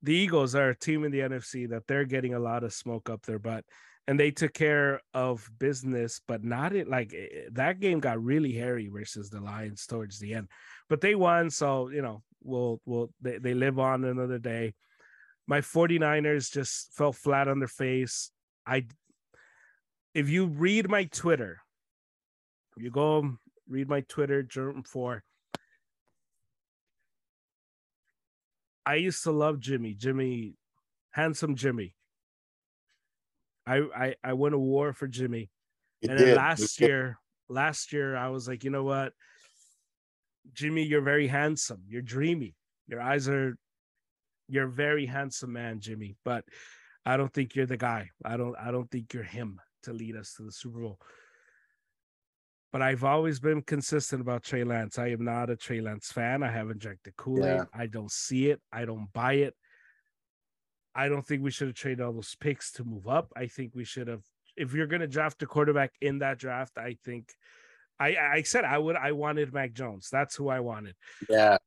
the Eagles are a team in the NFC that they're getting a lot of smoke up their butt. And they took care of business, but not it like eh, eh, that game got really hairy versus the Lions towards the end. But they won, so you know, we'll we'll they, they live on another day. My 49ers just fell flat on their face. I if you read my Twitter, you go read my Twitter, Germ4, I used to love Jimmy, Jimmy, handsome Jimmy. I I, I went to war for Jimmy. You and then did. last year, last year I was like, you know what? Jimmy, you're very handsome. You're dreamy. Your eyes are you're a very handsome man, Jimmy. But I don't think you're the guy. I don't I don't think you're him to lead us to the Super Bowl. But I've always been consistent about Trey Lance. I am not a Trey Lance fan. I haven't drank the Kool-Aid. Yeah. I don't see it. I don't buy it. I don't think we should have traded all those picks to move up. I think we should have if you're gonna draft a quarterback in that draft, I think I I said I would I wanted Mac Jones. That's who I wanted. Yeah.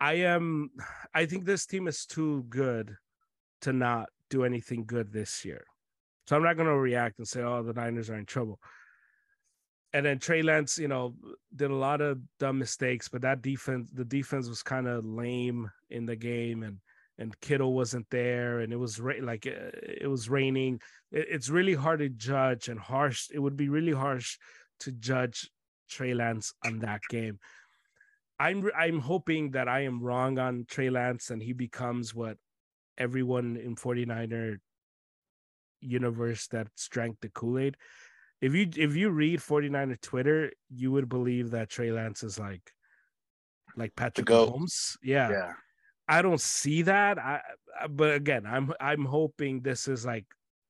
I am I think this team is too good to not do anything good this year. So I'm not gonna react and say, oh, the Niners are in trouble. And then Trey Lance, you know, did a lot of dumb mistakes, but that defense, the defense was kind of lame in the game, and and Kittle wasn't there, and it was ra- like uh, it was raining. It- it's really hard to judge and harsh. It would be really harsh to judge Trey Lance on that game. I'm I'm hoping that I am wrong on Trey Lance and he becomes what everyone in 49er universe that drank the Kool-Aid. If you if you read 49er Twitter, you would believe that Trey Lance is like like Patrick Mahomes Yeah. Yeah. I don't see that. I I- but again, I'm I'm hoping this is like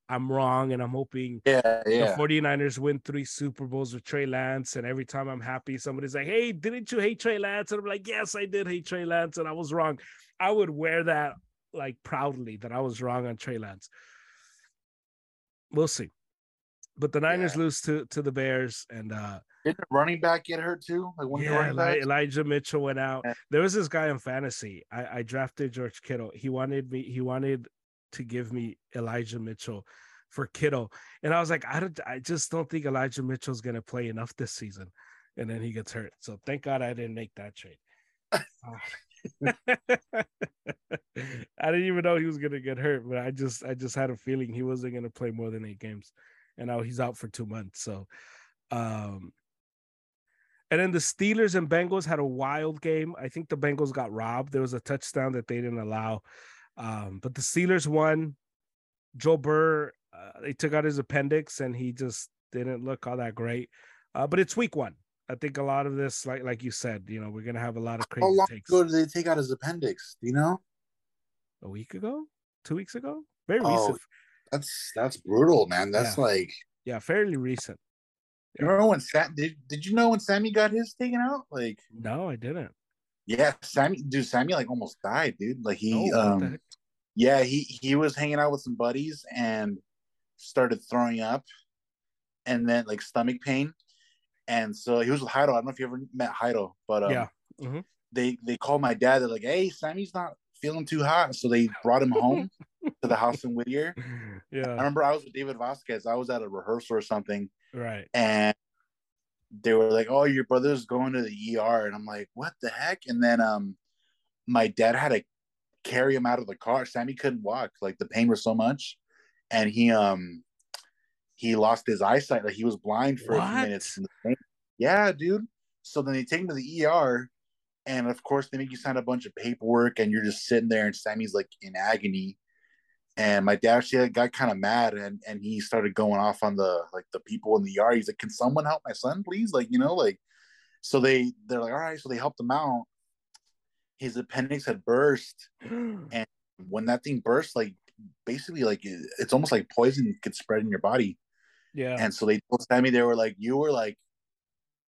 I'm wrong and I'm hoping Yeah. Yeah. the 49ers win three Super Bowls with Trey Lance. And every time I'm happy, somebody's like, Hey, didn't you hate Trey Lance? And I'm like, Yes, I did hate Trey Lance, and I was wrong. I would wear that like proudly that I was wrong on Trey Lance. We'll see. But the Niners Yeah. lose to to the Bears, and uh Didn't the running back get hurt too? Like one yeah, Eli- Elijah Mitchell went out. Yeah. There was this guy in fantasy. I, I drafted George Kittle. He wanted me. He wanted to give me Elijah Mitchell for Kittle, and I was like, I don't. I just don't think Elijah Mitchell's gonna play enough this season. And then he gets hurt. So thank God I didn't make that trade. Uh, I didn't even know he was gonna get hurt, but I just I just had a feeling he wasn't gonna play more than eight games, and now he's out for two months. So, um, and then the Steelers and Bengals had a wild game. I think the Bengals got robbed. There was a touchdown that they didn't allow, um, but the Steelers won. Joe Burrow, uh, they took out his appendix, and he just didn't look all that great. Uh, but it's week one. I think a lot of this, like like you said, you know, we're gonna have a lot of crazy How long takes. ago did they take out his appendix? Do you know? A week ago, two weeks ago, very Oh, recent. That's that's brutal, man. That's Yeah. like Yeah, fairly recent. you remember when Sam did did you know when Sammy got his taken out? Like No, I didn't. yeah, Sammy dude, Sammy like almost died, dude. Like he the um yeah, he he was hanging out with some buddies and started throwing up and then like stomach pain. And so he was with Heido. I don't know if you ever met Heido, but um, Yeah. Mhm. they they called my dad. They're like, "Hey, Sammy's not feeling too hot," so they brought him home to the house in Whittier. Yeah, I remember I was with David Vasquez. I was at a rehearsal or something, right. and they were like, "Oh, your brother's going to the ER," and I'm like, "What the heck?" And then um, my dad had to carry him out of the car. Sammy couldn't walk; like the pain was so much, and he um he lost his eyesight. Like he was blind for a few What? minutes. From the pain. Yeah, dude. So then they take him to the ER, and of course they make you sign a bunch of paperwork, and you're just sitting there, and Sammy's like in agony. And my dad actually got kind of mad, and and he started going off on the like the people in the yard. He's like, "Can someone help my son, please?" Like you know, like so they they're like, "All right," so they helped him out. His appendix had burst, and when that thing burst, like basically like it's almost like poison gets spread in your body. Yeah, And so they told Sammy they were like, you were like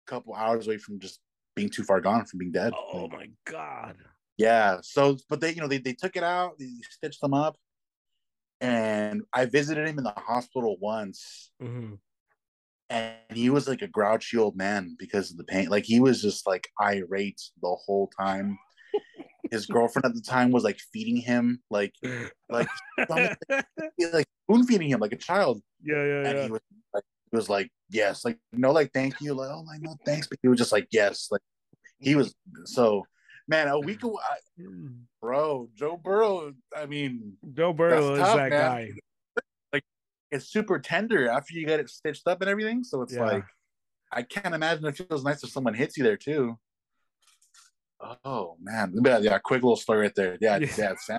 a couple hours away from just being too far gone from being dead. oh Like, my god. yeah. So but they you know they, they took it out, they stitched them up. And I visited him in the hospital once Mhm. and he was like a grouchy old man because of the pain. Like he was just like irate the whole time. His girlfriend at the time was like feeding him like like like spoon feeding him like a child. yeah, and yeah. he was like, he was like, yes, like no, like thank you, like oh, like no, thanks, but he was just like yes, like he was so man. A week ago, I- mm. bro, Joe Burrow. I mean, Joe Burrow is tough, that man. guy. Like, it's super tender after you get it stitched up and everything. So it's Yeah. like I can't imagine it feels nice if someone hits you there too. Oh man, yeah, yeah, quick little story right there. Yeah, Yeah. yeah. Sam,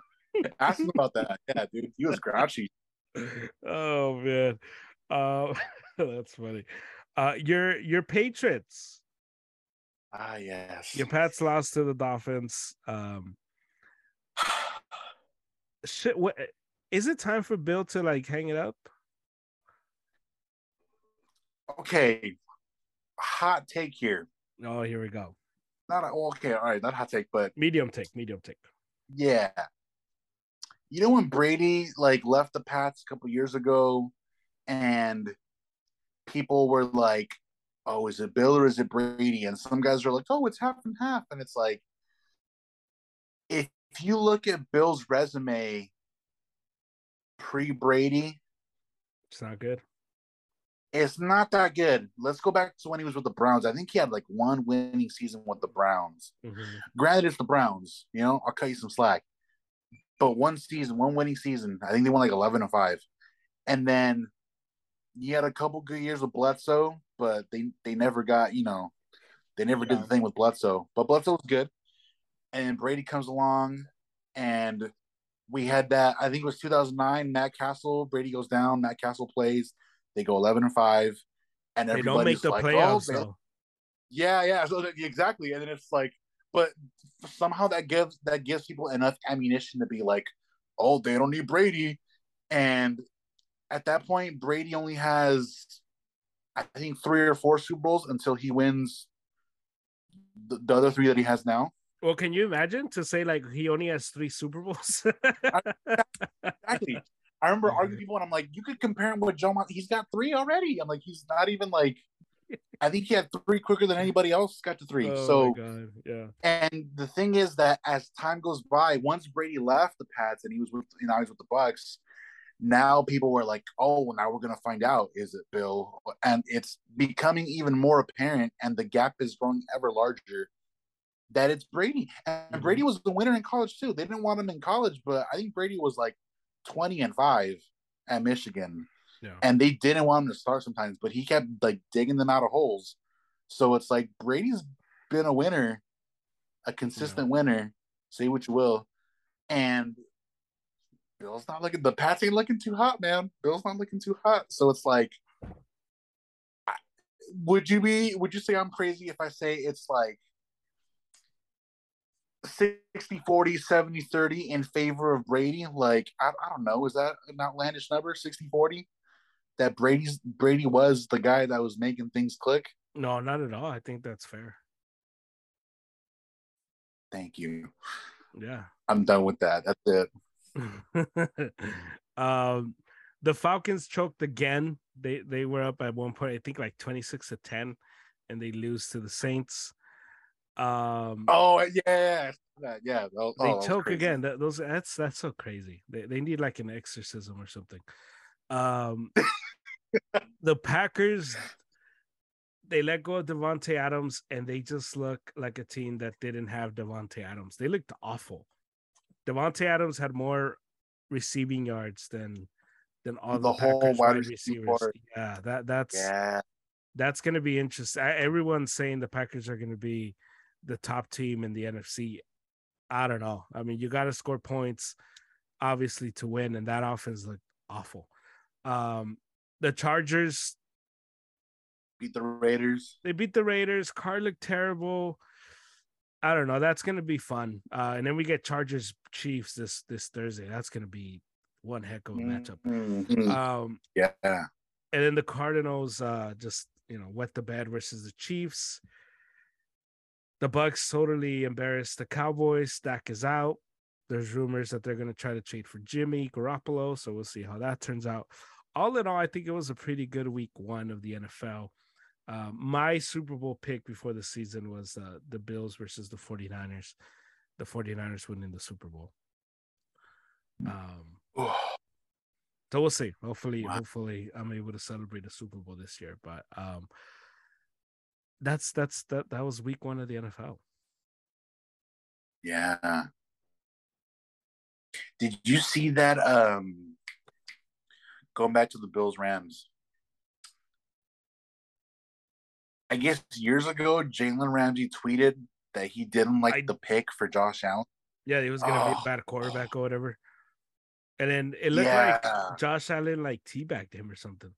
ask him about that. Yeah, dude, he was grouchy. Oh man, uh, that's funny. Uh, your your Patriots, Ah, yes. your Pats lost to the Dolphins. Um, shit, what is it time for Bill to like hang it up? Okay, hot take here. Oh, here we go. Not a, okay, all right, not hot take, but Medium take, medium take. yeah. You know when Brady like left the Pats a couple years ago, and people were like, "Oh, is it Bill or is it Brady?" And some guys are like, "Oh, it's half and half," and it's like, if you look at Bill's resume pre Brady, It's not good. it's not that good. Let's go back to when he was with the Browns. I think he had like one winning season with the Browns. Mhm. Granted, it's the Browns. You know, I'll cut you some slack. But one season, one winning season. I think they won like eleven and five, and then you had a couple good years with Bledsoe, but they they never got you know they never did the thing with Bledsoe. But Bledsoe was good, and Brady comes along, and we had that. I think it was 2009. Matt Cassel, Brady goes down. Matt Cassel plays. They go 11 and five, and They don't make the like, oh, playoffs "Oh, yeah, yeah. So exactly, and then it's like, but somehow that gives that gives people enough ammunition to be like, oh, they don't need Brady, and at that point, Brady only has, I think, three or four Super Bowls until he wins the, the other three that he has now. Well, can you imagine to say like he only has three Super Bowls? Exactly. I remember arguing people, and I'm like, you could compare him with Joe. Mont- he's got three already. I'm like, he's not even like. I think he had three quicker than anybody else got to three. oh so my god, yeah. And the thing is that as time goes by, once Brady left the Pats and he was with you know, he was with the Bucs, now people were like, "Oh, well, now we're gonna find out is it Bill?" And it's becoming even more apparent, and the gap is growing ever larger. That it's Brady, and Mhm. Brady was the winner in college too. They didn't want him in college, but I think Brady was like twenty and five at Michigan, Yeah. and they didn't want him to start sometimes, but he kept like digging them out of holes. So it's like Brady's been a winner, a consistent winner. Say what you will, and Bill's not looking. The Pats ain't looking too hot, man. Bill's not looking too hot. So it's like, I- would you be? Would you say I'm crazy if I say it's like 60 40 70 30 in favor of Brady? Like, I, I don't know. Is that an outlandish number? 60 40? That Brady's Brady was the guy that was making things click. No, not at all. I think that's fair. Thank you. Yeah. I'm done with that. That's it. um the Falcons choked again. They they were up at one point, I think like 26 to 10, and they lose to the Saints. Um Oh yeah, yeah, yeah. Oh, they that choke again. That, those that's that's so crazy. They they need like an exorcism or something. Um the Packers they let go of Davante Adams and they just look like a team that didn't have Davante Adams. They looked awful. Davante Adams had more receiving yards than than all the, The whole Packers wide wide receiver receivers. Yeah, that that's Yeah, that's going to be interesting. Everyone's saying the Packers are going to be the top team in the NFC. I don't know. I mean, you got to score points, obviously, to win, and that offense looked awful. Um, the Chargers beat the Raiders. they beat the Raiders. Carr looked terrible. I don't know. That's going to be fun. Uh, and then we get Chargers Chiefs this this Thursday. That's going to be one heck of a matchup. Mhm. Um, yeah, and then the Cardinals uh just you know wet the bed versus the Chiefs. The Bucs totally embarrassed the Cowboys. Dak is out. There's rumors that they're going to try to trade for Jimmy Garoppolo, so we'll see how that turns out. All in all, I think it was a pretty good week one of the NFL. Uh, my Super Bowl pick before the season was uh, the Bills versus the 49ers. The 49ers winning the Super Bowl. Um, so we'll see. Hopefully, Wow. hopefully I'm able to celebrate a Super Bowl this year. But um that's that's that that was week one of the NFL. yeah. Did you see that? Um, going back to the Bills Rams. I guess years ago, Jalen Ramsey tweeted that he didn't like I- the pick for Josh Allen. Yeah, he was gonna be Oh. a bad oh. quarterback or whatever. And then it looked Yeah. like Josh Allen like teabagged him or something.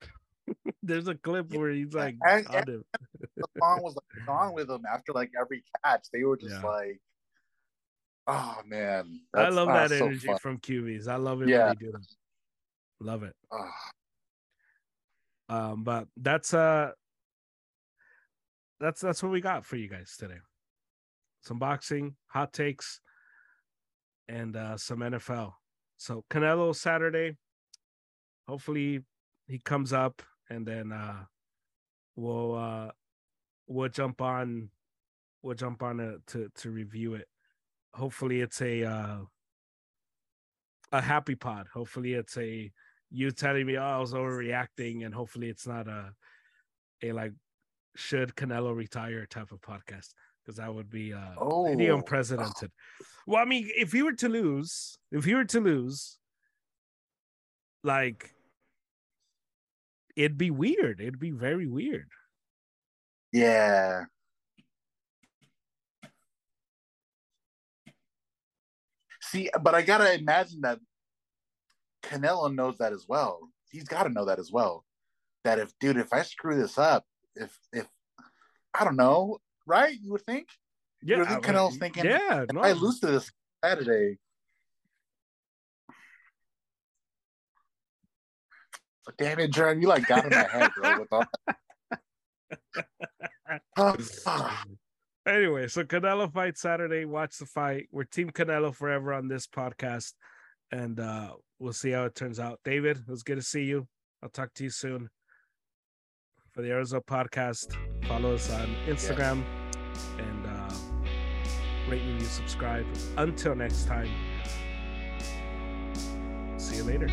There's a clip where he's like and- on him. The song was like on with him after like every catch. They were just Yeah. like, oh man, I love that so energy fun. from QBs. I love it Yeah. when they do that. Love it. Ah, Um, but that's uh that's that's what we got for you guys today. Some boxing, hot takes, and uh some NFL. So Canelo Saturday. Hopefully he comes up and then uh we'll uh we'll jump on we'll jump on to to, to review it. Hopefully it's a uh a happy pod. Hopefully it's a you telling me oh I was overreacting and hopefully it's not a a like should Canelo retire type of podcast because that would be uh pretty Oh. unprecedented. Well, I mean, if he were to lose, if he were to lose, like it'd be weird. It'd be very weird. yeah. See, but I gotta imagine that Canelo knows that as well. He's got to know that as well. That if, dude, if I screw this up, if if I don't know, right? You would think Yeah, would think I- Canelo's thinking, Yeah, if no, I lose to this Saturday. Damn it, Jerm, you like got in my head, bro. With all Ah, anyway, so Canelo fight Saturday. Watch the fight. We're Team Canelo forever on this podcast, and uh we'll see how it turns out. David, it was good to see you. I'll talk to you soon. For the Arizona podcast, follow us on Instagram and uh, rate, review, subscribe. Until next time, see you later.